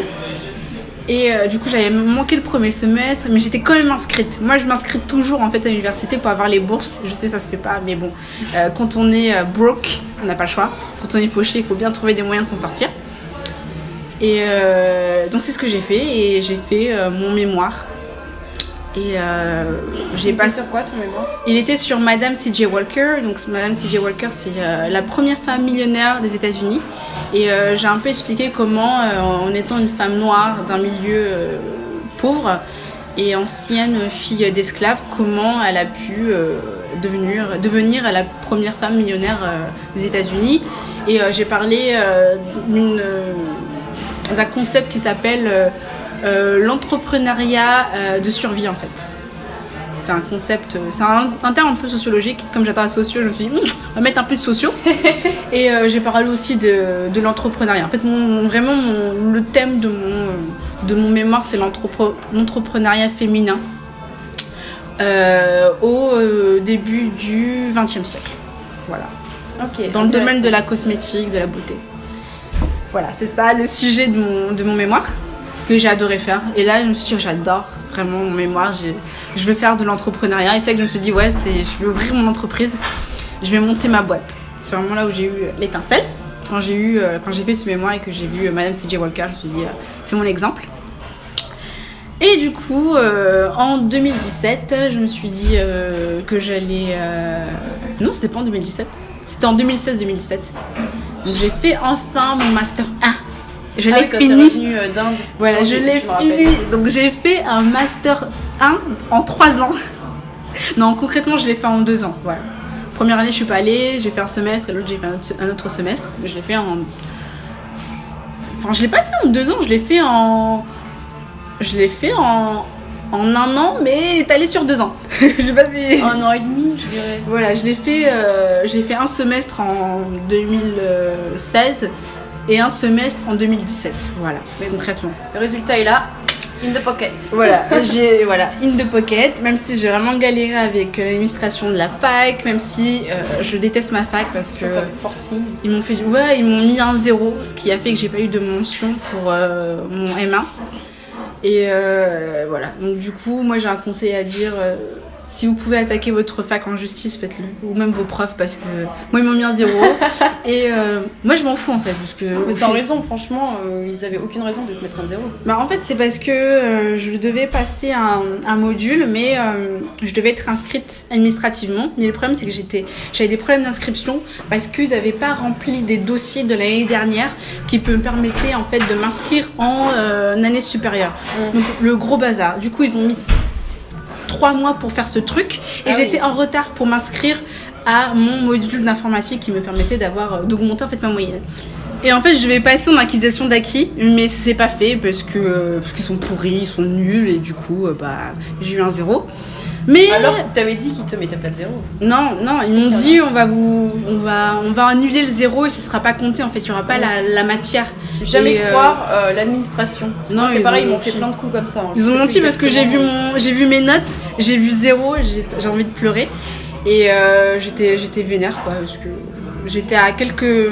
[SPEAKER 2] Et euh, du coup, j'avais manqué le premier semestre, mais j'étais quand même inscrite. Moi, je m'inscris toujours en fait à l'université pour avoir les bourses. Je sais, ça se fait pas, mais bon, euh, quand on est euh, broke, on n'a pas le choix. Quand on est fauché, il faut bien trouver des moyens de s'en sortir. Et donc, c'est ce que j'ai fait. Et j'ai fait mon mémoire. Et euh, j'ai passé.
[SPEAKER 1] sur quoi ton mémoire?
[SPEAKER 2] Il était sur Madame C.J. Walker. Donc, Madame C.J. Walker, c'est euh, la première femme millionnaire des États-Unis. Et euh, j'ai un peu expliqué comment, euh, en étant une femme noire d'un milieu pauvre et ancienne fille d'esclave, comment elle a pu devenir, devenir la première femme millionnaire des États-Unis. Et j'ai parlé d'un concept qui s'appelle l'entrepreneuriat euh, de survie, en fait c'est un concept, euh, c'est un, un terme un peu sociologique. Comme j'adore la socio, je me suis dit, Hum, on va mettre un peu de socio. Et euh, j'ai parlé aussi de, de l'entrepreneuriat. En fait, mon, vraiment, mon- le thème de mon, euh, de mon mémoire, c'est l'entrepre- l'entrepreneuriat féminin euh, au euh, début du XXe siècle. Voilà. Dans le domaine de la cosmétique, de la beauté. Voilà, c'est ça le sujet de mon, de mon mémoire que adoré faire. Et là, je me suis dit, j'adore vraiment mon mémoire. Je veux faire de l'entrepreneuriat. Et c'est que je me suis dit, ouais, je vais ouvrir mon entreprise. Je vais monter ma boîte. C'est vraiment là où j'ai eu l'étincelle. Quand j'ai eu, euh, quand j'ai fait ce mémoire et que j'ai vu euh, Madame C.J. Walker, je me suis dit, euh, c'est mon exemple. Et du coup, en 2017, je me suis dit que j'allais. euh, Non, c'était pas en 2017. C'était en 2016-2017. Donc j'ai fait enfin mon master 1. Je
[SPEAKER 1] Ah
[SPEAKER 2] l'ai
[SPEAKER 1] t'es
[SPEAKER 2] fini.
[SPEAKER 1] revenu, euh.
[SPEAKER 2] Voilà,
[SPEAKER 1] Ok,
[SPEAKER 2] je l'ai fini. Donc j'ai fait un master 1 en 3 ans. non, concrètement, je l'ai fait en 2 ans. Voilà. Première année, je suis pas allée, j'ai fait un semestre et l'autre, j'ai fait un autre, un autre semestre. Je l'ai fait en. Enfin, je l'ai pas fait en 2 ans, je l'ai fait en. Je l'ai fait en. En un an, mais étalé sur 2 ans. je sais pas si.
[SPEAKER 1] Un an et demi, je dirais.
[SPEAKER 2] Voilà, je l'ai fait, euh, j'ai fait un semestre en 2016 et un semestre en 2017. Voilà,
[SPEAKER 1] Mais
[SPEAKER 2] concrètement.
[SPEAKER 1] Le résultat est là, in the pocket.
[SPEAKER 2] Voilà, j'ai voilà in the pocket. Même si j'ai vraiment galéré avec euh, l'administration de la fac, même si euh, je déteste ma fac parce que
[SPEAKER 1] forcing.
[SPEAKER 2] ils m'ont fait, ouais, ils m'ont mis un zéro, ce qui a fait que j'ai pas eu de mention pour euh, mon M1. Et euh, voilà. Donc du coup, moi j'ai un conseil à dire. Si vous pouvez attaquer votre fac en justice, faites-le. Ou même vos profs, parce que moi ils m'ont mis un zéro. et euh, moi je m'en fous en fait. Parce que
[SPEAKER 1] Mais sans raison, franchement, euh, ils avaient aucune raison de te mettre un zéro.
[SPEAKER 2] bah, en fait, c'est parce que euh, je devais passer un, un module, mais je devais être inscrite administrativement. Mais le problème, c'est que j'étais, j'avais des problèmes d'inscription parce qu'ils n'avaient pas rempli des dossiers de l'année dernière qui me permettaient en fait de m'inscrire en année supérieure. Donc le gros bazar. Du coup, ils ont mis trois mois pour faire ce truc et
[SPEAKER 1] Ah
[SPEAKER 2] j'étais
[SPEAKER 1] oui.
[SPEAKER 2] en retard pour m'inscrire à mon module d'informatique qui me permettait d'avoir euh, d'augmenter en fait ma moyenne. Et en fait, je devais passer en acquisition d'acquis, mais ça s'est pas fait parce que euh, parce qu'ils sont pourris, ils sont nuls et du coup, euh, bah j'ai eu un zéro. Mais
[SPEAKER 1] Alors, t'avais dit qu'ils te mettaient pas le zéro.
[SPEAKER 2] non, non, ils m'ont dit on va vous, on va, on va annuler le zéro et ce sera pas compté en fait, il y aura pas la, la matière.
[SPEAKER 1] Jamais
[SPEAKER 2] Et, euh,
[SPEAKER 1] croire euh, l'administration.
[SPEAKER 2] non,
[SPEAKER 1] c'est pareil, ils m'ont fait plein de coups comme ça. hein.
[SPEAKER 2] Ils ont menti parce que j'ai vu mon, j'ai vu mes notes, j'ai vu zéro, j'ai envie de pleurer et euh, j'étais, j'étais vénère quoi parce que j'étais à quelques,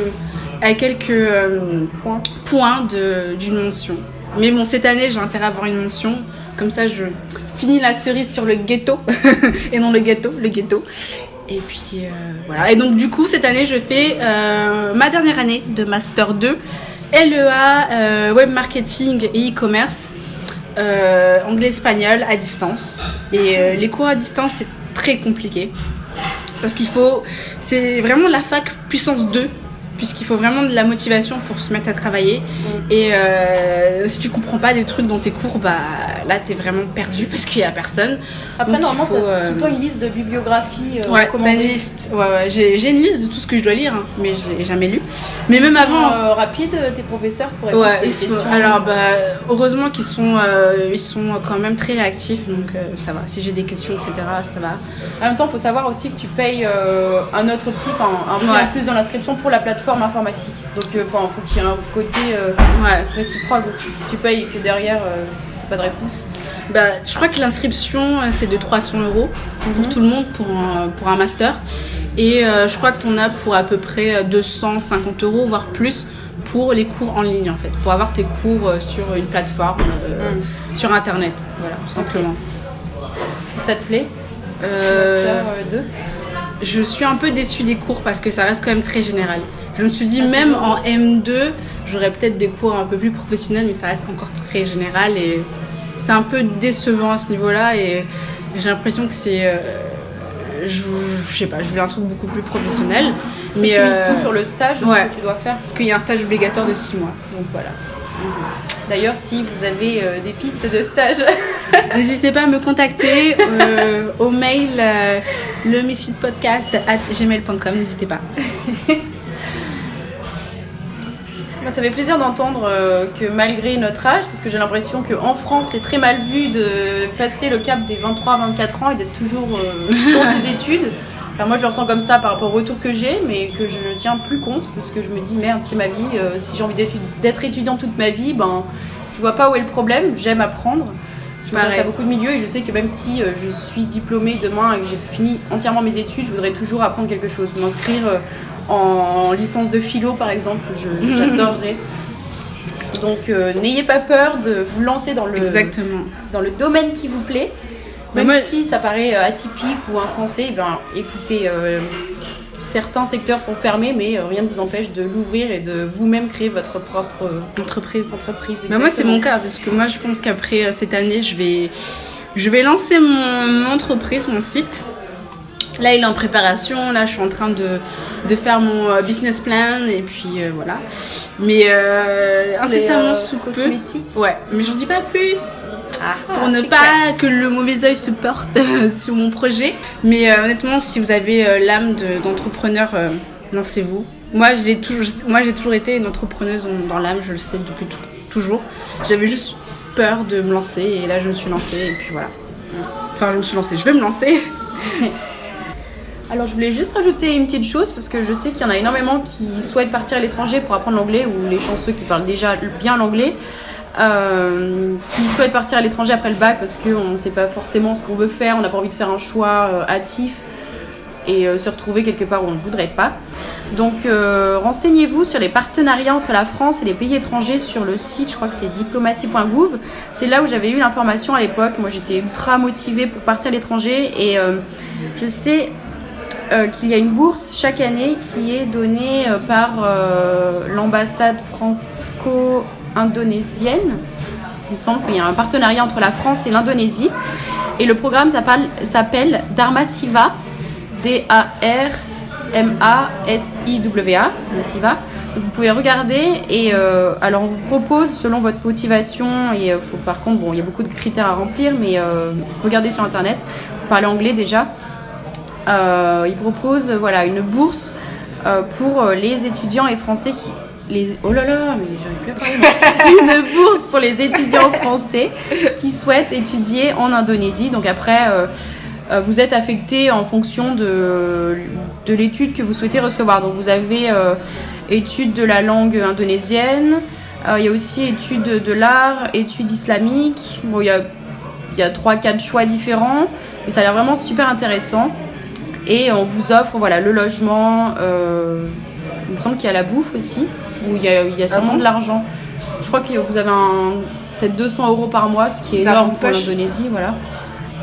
[SPEAKER 2] à quelques euh,
[SPEAKER 1] Point.
[SPEAKER 2] points de d'une mention. Mais bon, cette année, j'ai intérêt à avoir une mention. Comme ça, je finis la cerise sur le ghetto et non le gâteau, le ghetto. Et puis euh, voilà. Et donc du coup, cette année, je fais euh, ma dernière année de master 2, LEA, euh, web marketing et e-commerce, anglais-espagnol à distance. Et les cours à distance, c'est très compliqué. Parce qu'il faut. C'est vraiment la fac puissance 2 puisqu'il faut vraiment de la motivation pour se mettre à travailler. Et si tu comprends pas des trucs dans tes cours, bah là t'es vraiment perdu parce qu'il y a personne.
[SPEAKER 1] Après,
[SPEAKER 2] Donc,
[SPEAKER 1] normalement, t'as
[SPEAKER 2] euh,
[SPEAKER 1] tout le temps une liste de bibliographies euh,
[SPEAKER 2] Ouais, t'as une liste. Ouais, ouais. J'ai, une liste de tout ce que je dois lire, hein, mais je l'ai jamais lu. Mais même
[SPEAKER 1] Ils sont,
[SPEAKER 2] avant.
[SPEAKER 1] euh, rapide, tes professeurs pour répondre à
[SPEAKER 2] Ouais,
[SPEAKER 1] des
[SPEAKER 2] ils sont,
[SPEAKER 1] questions?
[SPEAKER 2] alors bah, heureusement qu'ils sont, euh, ils sont quand même très réactifs, donc euh, ça va. Si j'ai des questions, etc., ça va.
[SPEAKER 1] En même temps, il faut savoir aussi que tu payes euh, un autre prix, un prix
[SPEAKER 2] Ouais.
[SPEAKER 1] en plus dans l'inscription pour la plateforme informatique. Donc, il faut qu'il y ait un côté euh, réciproque aussi. Si tu payes et que derrière, euh, pas de réponse.
[SPEAKER 2] Bah, je crois que l'inscription, euh, c'est de 300 euros pour
[SPEAKER 1] Mhm.
[SPEAKER 2] tout le monde pour un, pour un master. Et euh, je crois que tu en as pour à peu près 250 euros, voire plus, pour les cours en ligne en fait. Pour avoir tes cours euh, sur une plateforme, euh,
[SPEAKER 1] Mhm.
[SPEAKER 2] sur internet. Voilà, tout simplement.
[SPEAKER 1] Ça te plaît?
[SPEAKER 2] Euh,
[SPEAKER 1] Master euh, 2
[SPEAKER 2] je suis un peu déçue des cours parce que ça reste quand même très général. Je me suis dit, même en M2, j'aurais peut-être des cours un peu plus professionnels, mais ça reste encore très général et c'est un peu décevant à ce niveau-là. Et j'ai l'impression que c'est. euh, je, je sais pas, je voulais un truc beaucoup plus professionnel. Mais.
[SPEAKER 1] tu mises
[SPEAKER 2] euh,
[SPEAKER 1] tout sur le stage
[SPEAKER 2] ouais.
[SPEAKER 1] que tu dois faire.
[SPEAKER 2] Parce qu'il y a un stage obligatoire de 6 mois. Donc voilà.
[SPEAKER 1] D'ailleurs, si vous avez euh, des pistes de stage,
[SPEAKER 2] N'hésitez pas à me contacter euh, au mail euh, le gmail.com. N'hésitez pas.
[SPEAKER 1] Moi, ça fait plaisir d'entendre euh, que malgré notre âge, parce que j'ai l'impression qu'en France, c'est très mal vu de passer le cap des 23-24 ans et d'être toujours euh, dans ses études. Moi, je le ressens comme ça par rapport au retour que j'ai, mais que je ne tiens plus compte, parce que je me dis, merde, c'est ma vie, euh, si j'ai envie d'être étudiant toute ma vie, ben, je vois pas où est le problème, j'aime apprendre. Je m'intéresse à beaucoup de milieux et je sais que même si je suis diplômée demain et que j'ai fini entièrement mes études, je voudrais toujours apprendre quelque chose. M'inscrire en licence de philo, par exemple, j'adorerais. Donc euh, n'ayez pas peur de vous lancer dans le,
[SPEAKER 2] Exactement.
[SPEAKER 1] dans le domaine qui vous plaît.
[SPEAKER 2] Mais
[SPEAKER 1] Même
[SPEAKER 2] moi-
[SPEAKER 1] si ça paraît euh, atypique ou insensé, eh ben, écoutez, euh, certains secteurs sont fermés, mais rien ne vous empêche de l'ouvrir et de vous-même créer votre propre euh,
[SPEAKER 2] Entreprise.
[SPEAKER 1] entreprise.
[SPEAKER 2] Mais moi, c'est mon cas, parce que moi, je pense qu'après cette année, je vais, je vais lancer mon, mon entreprise, mon site. Là, il est en préparation. Là, je suis en train de, de faire mon euh, business plan, et puis euh, voilà. Mais euh, incessamment sous peu. Ouais, mais j'en dis pas plus
[SPEAKER 1] Ah,
[SPEAKER 2] pour ne pas
[SPEAKER 1] clair.
[SPEAKER 2] que le mauvais œil se porte sur mon projet. Mais euh, honnêtement, si vous avez l'âme de- d'entrepreneur, lancez-vous. Moi, je l'ai toujours, moi, j'ai toujours été une entrepreneuse en- dans l'âme, je le sais depuis tou- toujours. J'avais juste peur de me lancer et là, je me suis lancée et puis voilà. Enfin, je me suis lancée, je vais me lancer.
[SPEAKER 1] Alors je voulais juste rajouter une petite chose parce que je sais qu'il y en a énormément qui souhaitent partir à l'étranger pour apprendre l'anglais ou les chanceux qui parlent déjà bien l'anglais. euh, qui souhaitent partir à l'étranger après le bac parce qu'on ne sait pas forcément ce qu'on veut faire, on n'a pas envie de faire un choix euh, hâtif et euh, se retrouver quelque part où on ne voudrait pas. Donc renseignez-vous sur les partenariats entre la France et les pays étrangers sur le site, je crois que c'est diplomatie.gouv. C'est là où j'avais eu l'information à l'époque. Moi j'étais ultra motivée pour partir à l'étranger et je sais euh, qu'il y a une bourse chaque année qui est donnée euh, par euh, l'ambassade franco-indonésienne. Il semble qu'il y a un partenariat entre la France et l'Indonésie. Et le programme s'appelle- Dharma Siva, D-A-R-M-A-S-I-W-A, Siva. Vous pouvez regarder et alors on vous propose selon votre motivation et faut par contre bon il y a beaucoup de critères à remplir mais regardez sur internet, vous parlez anglais déjà. Euh, il propose voilà une bourse euh, pour euh, les étudiants et français qui les oh là là mais j'arrive plus à parler moi. une bourse pour les étudiants français qui souhaitent étudier en Indonésie. Donc après euh, vous êtes affecté en fonction de, de l'étude que vous souhaitez recevoir. Donc vous avez euh, étude de la langue indonésienne euh, il y a aussi étude de l'art étude islamique. Bon il y a il y a 3-4 choix différents mais ça a l'air vraiment super intéressant et on vous offre voilà, le logement, euh, il me semble qu'il y a la bouffe aussi, où il y a, il y a sûrement
[SPEAKER 2] bon
[SPEAKER 1] de l'argent. Je crois que vous avez peut-être 200 euros par mois, ce qui est énorme pour l'Indonésie. Voilà.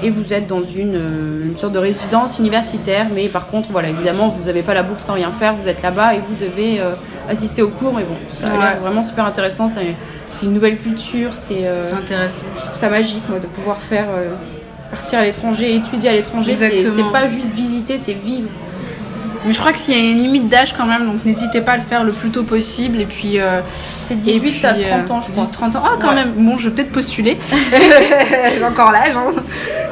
[SPEAKER 1] Et vous êtes dans une, euh, une sorte de résidence universitaire, mais par contre, voilà, évidemment, vous n'avez pas la bourse sans rien faire, vous êtes là-bas et vous devez euh, assister aux cours, mais bon, ça a l'air
[SPEAKER 2] Ouais.
[SPEAKER 1] vraiment super intéressant, c'est c'est une nouvelle culture, c'est... euh,
[SPEAKER 2] intéressant.
[SPEAKER 1] je trouve ça magique moi de pouvoir faire euh, partir à l'étranger, étudier à l'étranger, c'est pas juste visiter, c'est vivre.
[SPEAKER 2] Mais je crois qu'il y a une limite d'âge quand même, donc n'hésitez pas à le faire le plus tôt possible. Et puis. euh,
[SPEAKER 1] C'est
[SPEAKER 2] et
[SPEAKER 1] 18
[SPEAKER 2] puis,
[SPEAKER 1] à
[SPEAKER 2] euh,
[SPEAKER 1] 30 ans, je crois.
[SPEAKER 2] 18, 30 ans. Ah, quand
[SPEAKER 1] Ouais.
[SPEAKER 2] même. Bon, je vais peut-être postuler. J'ai encore l'âge. Hein.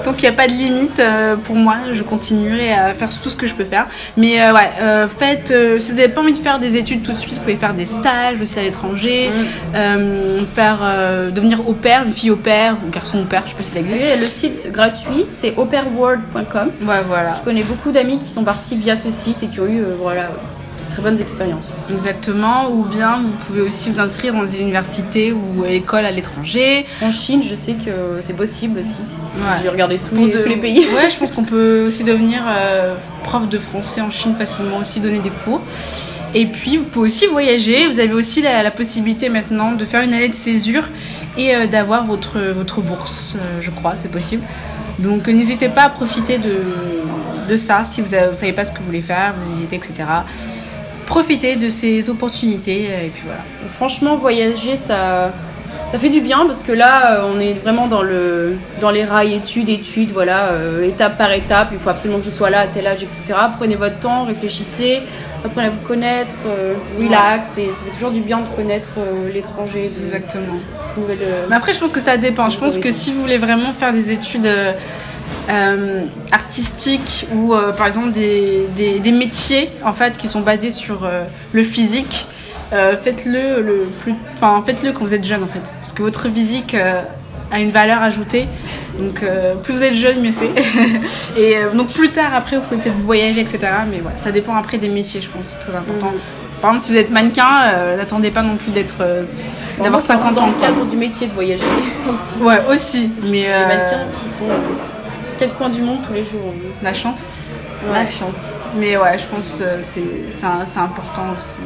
[SPEAKER 2] Tant qu'il n'y a pas de limite euh, pour moi, je continuerai à faire tout ce que je peux faire. Mais euh, ouais, euh, faites. euh, si vous n'avez pas envie de faire des études tout de suite, vous pouvez faire des stages aussi à l'étranger.
[SPEAKER 1] Mm.
[SPEAKER 2] euh, faire euh, devenir au pair, une fille au pair ou garçon au pair, je sais pas si ça existe.
[SPEAKER 1] le site gratuit, c'est operaworld.com.
[SPEAKER 2] Ouais, voilà.
[SPEAKER 1] Je connais beaucoup d'amis qui sont partis via ce site et qui ont eu euh, voilà, de très bonnes expériences.
[SPEAKER 2] Exactement. Ou bien vous pouvez aussi vous inscrire dans des universités ou écoles à l'étranger.
[SPEAKER 1] En Chine, je sais que c'est possible aussi.
[SPEAKER 2] Ouais.
[SPEAKER 1] J'ai regardé tous les,
[SPEAKER 2] de-
[SPEAKER 1] tous les pays.
[SPEAKER 2] Ouais, je pense qu'on peut aussi devenir euh, prof de français en Chine facilement, aussi donner des cours. Et puis, vous pouvez aussi voyager. Vous avez aussi la, la possibilité maintenant de faire une année de césure et euh, d'avoir votre, votre bourse, euh, je crois, c'est possible. Donc, n'hésitez pas à profiter de, ça si vous ne savez pas ce que vous voulez faire, vous hésitez, etc. Profitez de ces opportunités euh, et puis.
[SPEAKER 1] Franchement, voyager, ça, ça fait du bien parce que là, euh, on est vraiment dans, le, dans les rails études, études, voilà, euh, étape par étape. Il faut absolument que je sois là à tel âge, etc. Prenez votre temps, réfléchissez, apprenez à vous connaître, euh, relax. Et ça fait toujours du bien de connaître euh, l'étranger, de
[SPEAKER 2] Exactement.
[SPEAKER 1] euh,
[SPEAKER 2] Mais après, je pense que ça dépend. Je pense que si vous voulez vraiment faire des études euh, artistiques ou euh, par exemple des, des, des métiers en fait qui sont basés sur euh, le physique, faites-le le plus, enfin faites-le quand vous êtes jeune en fait, parce que votre physique a une valeur ajoutée. Donc euh, plus vous êtes jeune, mieux c'est. Et euh, donc plus tard après, vous pouvez peut-être voyager, etc. Mais voilà, ça dépend après des métiers, je pense, c'est très important.
[SPEAKER 1] Mhm.
[SPEAKER 2] Par exemple, si vous êtes mannequin, euh, n'attendez pas non plus d'être d'avoir
[SPEAKER 1] Moi, ça rentre
[SPEAKER 2] 50
[SPEAKER 1] dans
[SPEAKER 2] ans.
[SPEAKER 1] le
[SPEAKER 2] quoi.
[SPEAKER 1] cadre du métier de voyager aussi.
[SPEAKER 2] Ouais, aussi. Mais
[SPEAKER 1] Les mannequins qui sont quatre coins du monde tous les jours.
[SPEAKER 2] la chance.
[SPEAKER 1] Ouais.
[SPEAKER 2] La chance. Mais ouais, je pense que c'est important aussi.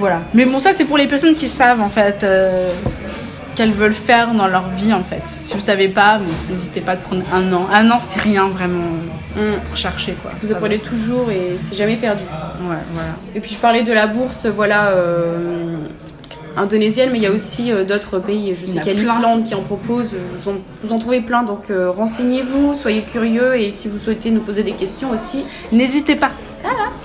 [SPEAKER 2] Voilà. Mais bon, ça, c'est pour les personnes qui savent, en fait, euh, ce qu'elles veulent faire dans leur vie, en fait. Si vous savez pas, bon, n'hésitez pas de prendre un an. Un an, c'est rien, vraiment,
[SPEAKER 1] Mm.
[SPEAKER 2] pour chercher, quoi.
[SPEAKER 1] Vous
[SPEAKER 2] Ça
[SPEAKER 1] apprenez toujours et c'est jamais perdu.
[SPEAKER 2] Ouais, voilà.
[SPEAKER 1] Et puis je parlais de la bourse, voilà, euh, indonésienne, mais il y a aussi euh, d'autres pays. Je sais qu'il y a l'Islande qui en propose. Vous en, vous en trouvez plein, donc renseignez-vous, soyez curieux et si vous souhaitez nous poser des questions aussi,
[SPEAKER 2] N'hésitez pas.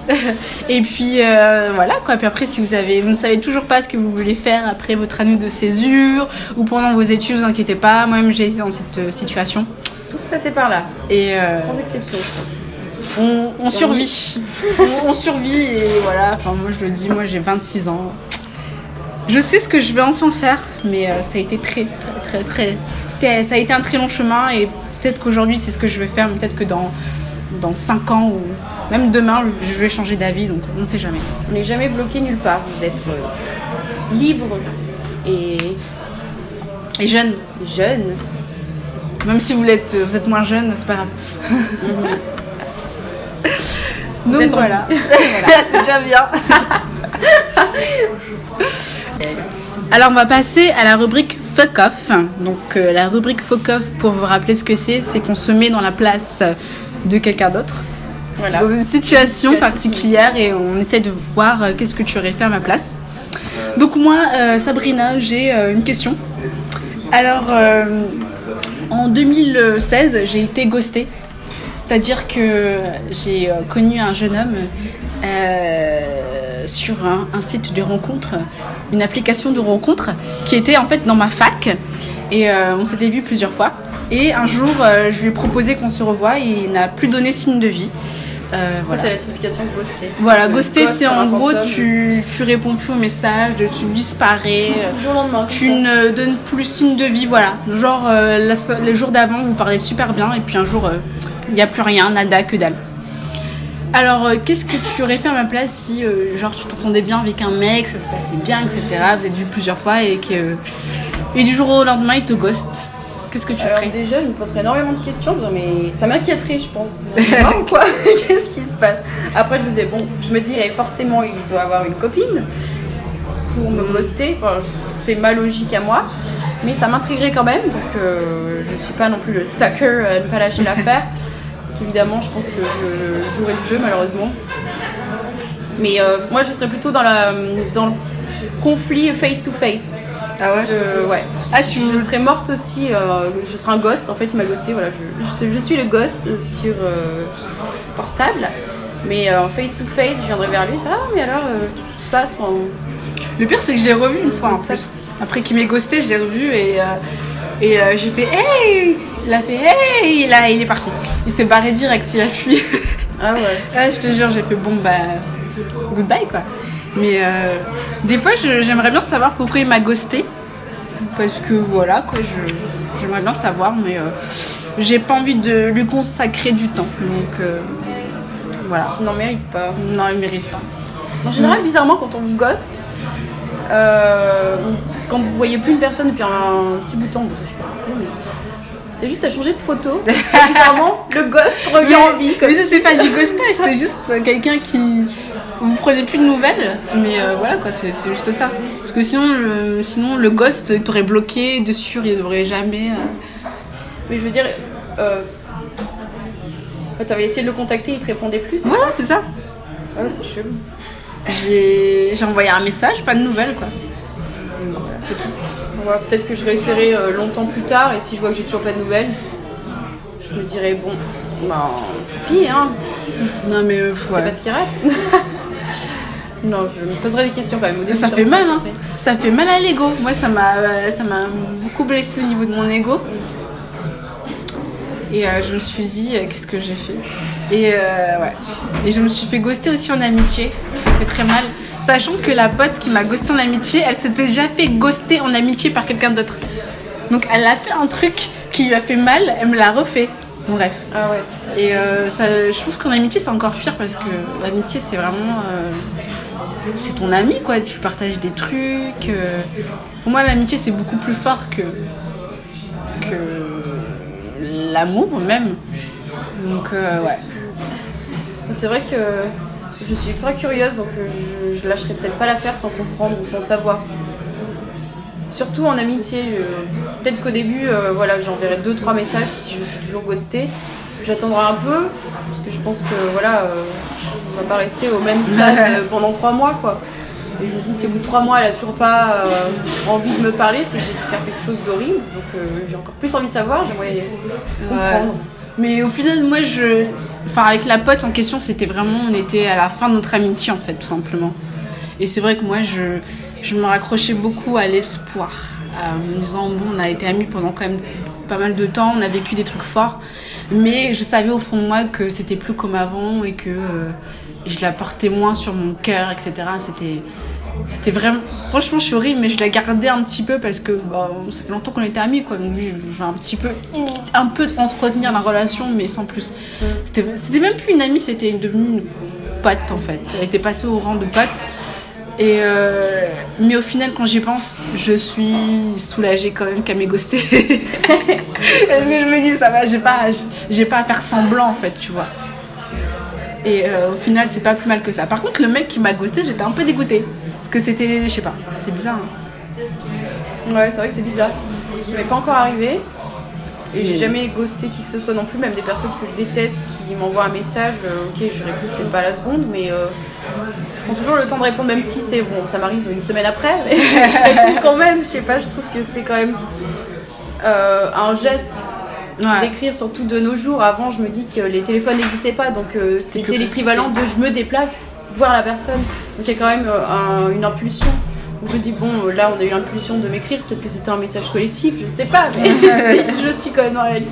[SPEAKER 2] Et puis euh, voilà quoi. Puis après, si vous avez, vous ne savez toujours pas ce que vous voulez faire après votre année de césure ou pendant vos études, vous inquiétez pas. Moi-même, j'ai été dans cette euh, situation
[SPEAKER 1] tout se passait par là,
[SPEAKER 2] et euh,
[SPEAKER 1] sans exception, je pense.
[SPEAKER 2] on, on survit. on, on survit et voilà. Enfin, moi, je le dis, moi, j'ai 26 ans. Je sais ce que je vais enfin faire, mais euh, ça a été très, très, très, très. Ça a été un très long chemin et peut-être qu'aujourd'hui, c'est ce que je vais faire, mais peut-être que dans dans 5 ans ou même demain, je vais changer d'avis, donc on ne sait jamais.
[SPEAKER 1] On n'est jamais bloqué nulle part, vous êtes euh, libre et
[SPEAKER 2] Et jeune,
[SPEAKER 1] jeune.
[SPEAKER 2] même si vous êtes, vous êtes moins jeune, c'est pas grave. donc voilà c'est déjà bien. Alors on va passer à la rubrique fuck off. Donc euh, la rubrique fuck off, pour vous rappeler ce que c'est, c'est qu'on se met dans la place de quelqu'un d'autre,
[SPEAKER 1] Voilà.
[SPEAKER 2] dans une situation particulière et on essaie de voir euh, qu'est-ce que tu aurais fait à ma place. Donc moi, euh, Sabrina, j'ai euh, une question. Alors, euh, en 2016, j'ai été ghostée. C'est-à-dire que j'ai euh, connu un jeune homme euh, sur un, un site de rencontre, une application de rencontre qui était en fait dans ma fac. Et euh, on s'était vu plusieurs fois. Et un jour, euh, je lui ai proposé qu'on se revoie et il n'a plus donné signe de vie. Euh,
[SPEAKER 1] Ça,
[SPEAKER 2] voilà.
[SPEAKER 1] c'est la signification de ghoster.
[SPEAKER 2] Voilà,
[SPEAKER 1] Euh,
[SPEAKER 2] ghoster,
[SPEAKER 1] ghost,
[SPEAKER 2] c'est en gros, tu, tu réponds plus aux messages, tu disparais, euh,
[SPEAKER 1] Du jour au lendemain.
[SPEAKER 2] tu ne donnes plus signe de vie, voilà. Genre, euh, la so- le jour d'avant, vous parlez super bien, et puis un jour, euh, il n'y a plus rien, nada, que dalle. Alors, qu'est-ce que tu aurais fait à ma place si, genre, tu t'entendais bien avec un mec, ça se passait bien, etc. Vous êtes vu plusieurs fois, et que. Et du jour au lendemain, il te ghost. Qu'est-ce que tu
[SPEAKER 1] Alors
[SPEAKER 2] ferais
[SPEAKER 1] déjà, il me poserait énormément de questions, en disant, mais ça m'inquiéterait, je pense. Ou quoi Qu'est-ce qui se passe Après, je me disais, bon, je me dirais forcément, il doit avoir une copine pour me. Enfin, je- c'est ma logique à moi. Mais ça m'intriguerait quand même, donc euh, je suis pas non plus le stalker à ne pas lâcher l'affaire. Évidemment, je pense que je jouerai le jeu, malheureusement. Mais euh, moi, je serais plutôt dans, la, dans le conflit face-to-face.
[SPEAKER 2] Ah ouais
[SPEAKER 1] Je- ouais.
[SPEAKER 2] Ah, tu
[SPEAKER 1] je serais morte aussi. euh, je serais un ghost. En fait, il m'a ghosté. Voilà, je, je, je suis le ghost sur euh, portable. Mais en face to face, je viendrai vers lui. Ah, mais alors, euh, qu'est-ce qui se passe Enfin,
[SPEAKER 2] Le pire, c'est que je l'ai revu une fois en
[SPEAKER 1] Ça-
[SPEAKER 2] plus. Après qu'il m'ait ghosté, je l'ai revu et, et euh, j'ai fait Hey Il a fait Hey Et là, il est parti. Il s'est barré direct, il a fui.
[SPEAKER 1] Ah ouais.
[SPEAKER 2] ah, je te jure, j'ai fait Bon, bah, goodbye quoi. Mais euh, des fois, j'aimerais bien savoir pourquoi il m'a ghosté. Parce que voilà, quoi, je- j'aimerais bien savoir, mais euh, j'ai pas envie de lui consacrer du temps. Donc euh, voilà.
[SPEAKER 1] On n'en mérite pas.
[SPEAKER 2] Non, il mérite pas.
[SPEAKER 1] En général, bizarrement, quand on vous ghost, euh, quand vous voyez plus une personne depuis un petit bout de temps, vous t'as juste à changer de photo. Bizarrement, le ghost revient en vie. Comme
[SPEAKER 2] Mais ça, c'est pas du ghostage, c'est juste quelqu'un qui. Vous prenez plus de nouvelles, mais euh, voilà quoi, c'est juste ça. Parce que sinon, le, sinon, le ghost t'aurait bloqué, de sûr, il n'aurait jamais. euh,
[SPEAKER 1] Mais je veux dire, euh, t'avais essayé de le contacter, il te répondait plus.
[SPEAKER 2] Voilà, c'est ça.
[SPEAKER 1] Ah ouais, c'est chelou.
[SPEAKER 2] J'ai envoyé un message, pas de nouvelles quoi. Voilà, c'est tout.
[SPEAKER 1] Ouais, Peut-être que je réessayerai euh, longtemps plus tard, et si je vois que j'ai toujours pas de nouvelles, je me dirais, bon, bah, pis, hein,
[SPEAKER 2] Non, mais euh,
[SPEAKER 1] c'est
[SPEAKER 2] ouais.
[SPEAKER 1] pas ce qui rate. Non, je me poserai des questions quand même au début.
[SPEAKER 2] Ça fait mal, hein. Ça fait mal à l'ego. Moi, ça m'a euh, ça m'a beaucoup blessé au niveau de mon ego. Et euh, je me suis dit, euh, qu'est-ce que j'ai fait? Et ouais. Et je me suis fait ghoster aussi en amitié. Ça fait très mal. Sachant que la pote qui m'a ghosté en amitié, elle s'était déjà fait ghoster en amitié par quelqu'un d'autre. Donc elle a fait un truc qui lui a fait mal, elle me l'a refait. Bon, bref.
[SPEAKER 1] Ah ouais.
[SPEAKER 2] Et ça, je trouve qu'en amitié, c'est encore pire parce que l'amitié, c'est vraiment. C'est ton ami, quoi. Tu partages des trucs. euh. Pour moi, l'amitié, c'est beaucoup plus fort que. que. l'amour, même. Donc, euh, ouais.
[SPEAKER 1] C'est vrai que je suis ultra curieuse, donc euh, je, je lâcherai peut-être pas l'affaire sans comprendre ou sans savoir. Surtout en amitié, peut-être qu'au début, voilà, j'enverrai deux trois messages si je suis toujours ghostée. J'attendrai un peu parce que je pense que voilà, euh, on va pas rester au même stade euh, pendant trois mois, quoi. Et je me dis, si au bout de trois mois, elle a toujours pas euh, envie de me parler, c'est que j'ai dû faire quelque chose d'horrible. Donc euh, j'ai encore plus envie de savoir. J'aimerais comprendre.
[SPEAKER 2] Mais au final, moi, je. Enfin, avec la pote en question, c'était vraiment. On était à la fin de notre amitié, en fait, tout simplement. Et c'est vrai que moi, je, je me raccrochais beaucoup à l'espoir. En me disant, bon, on a été amis pendant quand même pas mal de temps, on a vécu des trucs forts. Mais je savais au fond de moi que c'était plus comme avant et que euh, je la portais moins sur mon cœur, etc. C'était. C'était vraiment. Franchement, je suis horrible, mais je la gardais un petit peu parce que bah, ça fait longtemps qu'on était amis, quoi. Donc, je vais un petit peu. Un peu entretenir la relation, mais sans plus. C'était même plus une amie, c'était devenue une pote, en fait. Elle était passée au rang de pote. Et euh, mais au final, quand j'y pense, je suis soulagée quand même qu'elle m'ait ghosté. Parce que je me dis, ça va, j'ai pas, j'ai pas à faire semblant, en fait, tu vois. Et euh, au final, c'est pas plus mal que ça. Par contre, le mec qui m'a ghosté, j'étais un peu dégoûtée. Parce que c'était, je sais pas, c'est bizarre. hein.
[SPEAKER 1] Ouais, c'est vrai que c'est bizarre. Ça m'est pas encore arrivé. Et j'ai jamais ghosté qui que ce soit non plus, même des personnes que je déteste qui m'envoient un message. euh, ok, je réponds peut-être pas à la seconde, mais euh, je prends toujours le temps de répondre, même si c'est bon, ça m'arrive une semaine après, mais je réponds quand même. Je sais pas, je trouve que c'est quand même euh, un geste
[SPEAKER 2] Ouais.
[SPEAKER 1] d'écrire, surtout de nos jours. Avant, je me dis que les téléphones n'existaient pas, donc c'était l'équivalent de je me déplace voir la personne. Donc il y a quand même un- une impulsion. Je me dis, bon, là on a eu l'impulsion de m'écrire, peut-être que c'était un message collectif, je ne sais pas, mais je suis quand même dans la liste.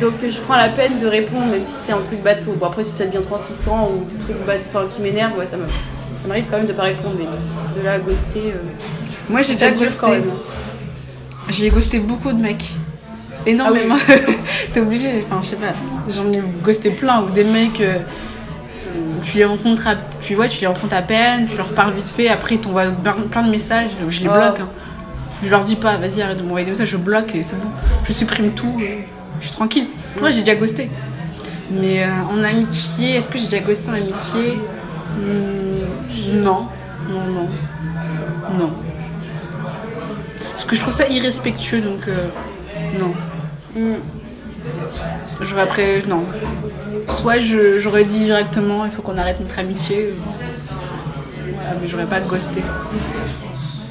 [SPEAKER 1] Donc euh, je prends la peine de répondre, même si c'est un truc bateau. Bon, après, si ça devient trop insistant ou des trucs bat- enfin, qui m'énervent, ouais, ça m'arrive quand même de pas répondre, mais de, de là à ghoster. euh,
[SPEAKER 2] Moi, j'ai déjà ghosté. J'ai ghosté beaucoup de mecs. Énormément. T'es obligé, enfin, je sais pas. J'en ai ghosté plein ou des mecs. euh, tu les rencontres à, tu vois, tu les rencontres à peine, tu leur parles vite fait, après ils t'envoient plein de messages, je les
[SPEAKER 1] Oh.
[SPEAKER 2] bloque. hein. Je leur dis pas, vas-y arrête de m'envoyer des messages, je bloque et c'est bon. Je supprime tout, je suis tranquille. Moi j'ai déjà ghosté. Mais euh, en amitié, est-ce que j'ai déjà ghosté en amitié? Hmm, Non, non, non, non. Parce que je trouve ça irrespectueux, donc euh, non. J'aurais après, non. Soit j'aurais dit directement, il faut qu'on arrête notre amitié. Voilà, mais j'aurais pas ghosté.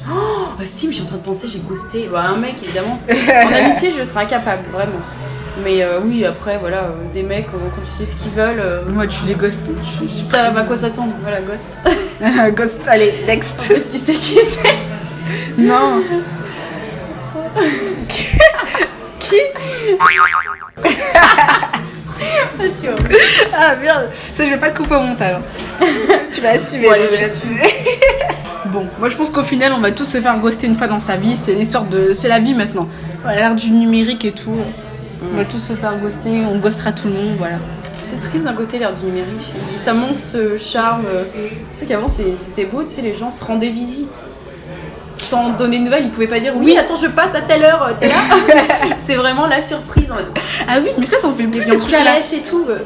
[SPEAKER 1] bah si, mais je suis en train de penser, j'ai ghosté. Bah, un mec, évidemment. En amitié, je serais incapable, vraiment. Mais euh, oui, après, voilà, euh, des mecs, euh, quand tu sais ce qu'ils veulent,
[SPEAKER 2] Moi, tu les ghostes. Tu
[SPEAKER 1] ça va quoi s'attendre Voilà, ghost.
[SPEAKER 2] Ghost, allez, next.
[SPEAKER 1] tu sais qui c'est
[SPEAKER 2] Non. Qui?
[SPEAKER 1] Pas sûr.
[SPEAKER 2] Ah merde, ça je vais pas le couper au montage. hein. tu vas assumer.
[SPEAKER 1] Bon, allez,
[SPEAKER 2] moi,
[SPEAKER 1] je
[SPEAKER 2] vais assumer. bon, moi je pense qu'au final on va tous se faire ghoster une fois dans sa vie. C'est l'histoire de, c'est la vie maintenant. L'ère du numérique et tout, on va tous se faire ghoster. On ghostera tout le monde, voilà.
[SPEAKER 1] C'est triste d'un côté l'air du numérique. Ça manque ce charme. Tu sais qu'avant c'était beau, tu sais, les gens se rendaient visite. Sans donner de nouvelles, ils pouvaient pas dire oui, attends, je passe à telle heure, euh, t'es là. c'est vraiment la surprise en mode.
[SPEAKER 2] Ah oui, mais ça, ça en fait plus
[SPEAKER 1] on
[SPEAKER 2] trucs-là.
[SPEAKER 1] calèche et tout.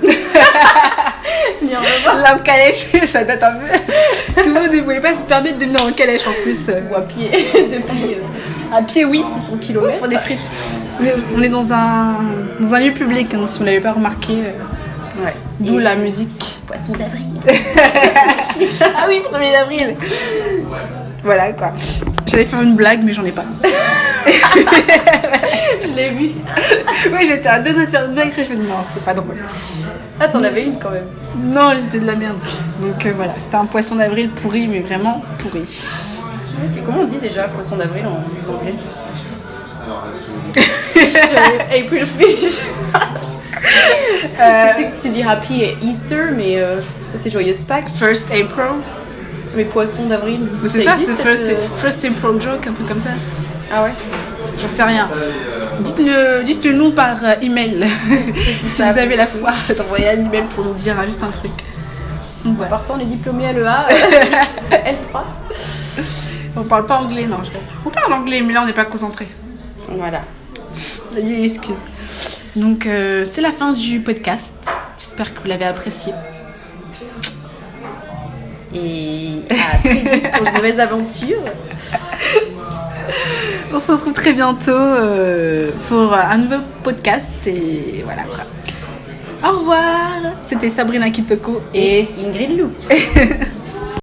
[SPEAKER 2] Là, en calèche, ça date un peu. Tout le monde ne pouvait pas se permettre de venir en calèche en plus. euh.
[SPEAKER 1] Ou à pied depuis euh,
[SPEAKER 2] À pied, oui.
[SPEAKER 1] 600 km.
[SPEAKER 2] Pour des frites. Mais on est dans un, dans un lieu public, hein, si vous l'avez pas remarqué.
[SPEAKER 1] Ouais.
[SPEAKER 2] D'où la musique.
[SPEAKER 1] Poisson d'avril.
[SPEAKER 2] Ah oui, 1er avril. Voilà quoi. J'allais faire une blague, mais j'en ai pas.
[SPEAKER 1] Je l'ai vu.
[SPEAKER 2] oui, j'étais à deux doigts de faire une blague, et je fais non, c'est pas drôle.
[SPEAKER 1] Ah, t'en avais une quand même.
[SPEAKER 2] Non, c'était de la merde. Donc euh, voilà, c'était un poisson d'avril pourri, mais vraiment pourri.
[SPEAKER 1] Et comment on dit déjà poisson d'avril en anglais April fish.
[SPEAKER 2] Euh,
[SPEAKER 1] Tu dis happy Easter, mais euh, ça c'est joyeuse Pâques.
[SPEAKER 2] First April.
[SPEAKER 1] Mais poisson d'avril.
[SPEAKER 2] C'est ça, c'est first,
[SPEAKER 1] euh,
[SPEAKER 2] first April joke, un truc comme ça.
[SPEAKER 1] Ah ouais?
[SPEAKER 2] J'en sais rien. Dites-le dites -le nous par euh, email. si vous avez la foi d'envoyer un email pour nous dire juste un truc. Donc
[SPEAKER 1] À
[SPEAKER 2] voilà.
[SPEAKER 1] part ça, on est diplômé à l'EA. euh, L3.
[SPEAKER 2] On parle pas anglais, non. je- On parle anglais, mais là on n'est pas concentré.
[SPEAKER 1] Voilà.
[SPEAKER 2] La vieille excuse. Donc euh, c'est la fin du podcast. J'espère que vous l'avez apprécié.
[SPEAKER 1] Et à très vite pour de nouvelles aventures.
[SPEAKER 2] On se retrouve très bientôt euh, pour un nouveau podcast et voilà quoi. Au revoir. C'était Sabrina Kitoko et
[SPEAKER 1] Ingrid Lou.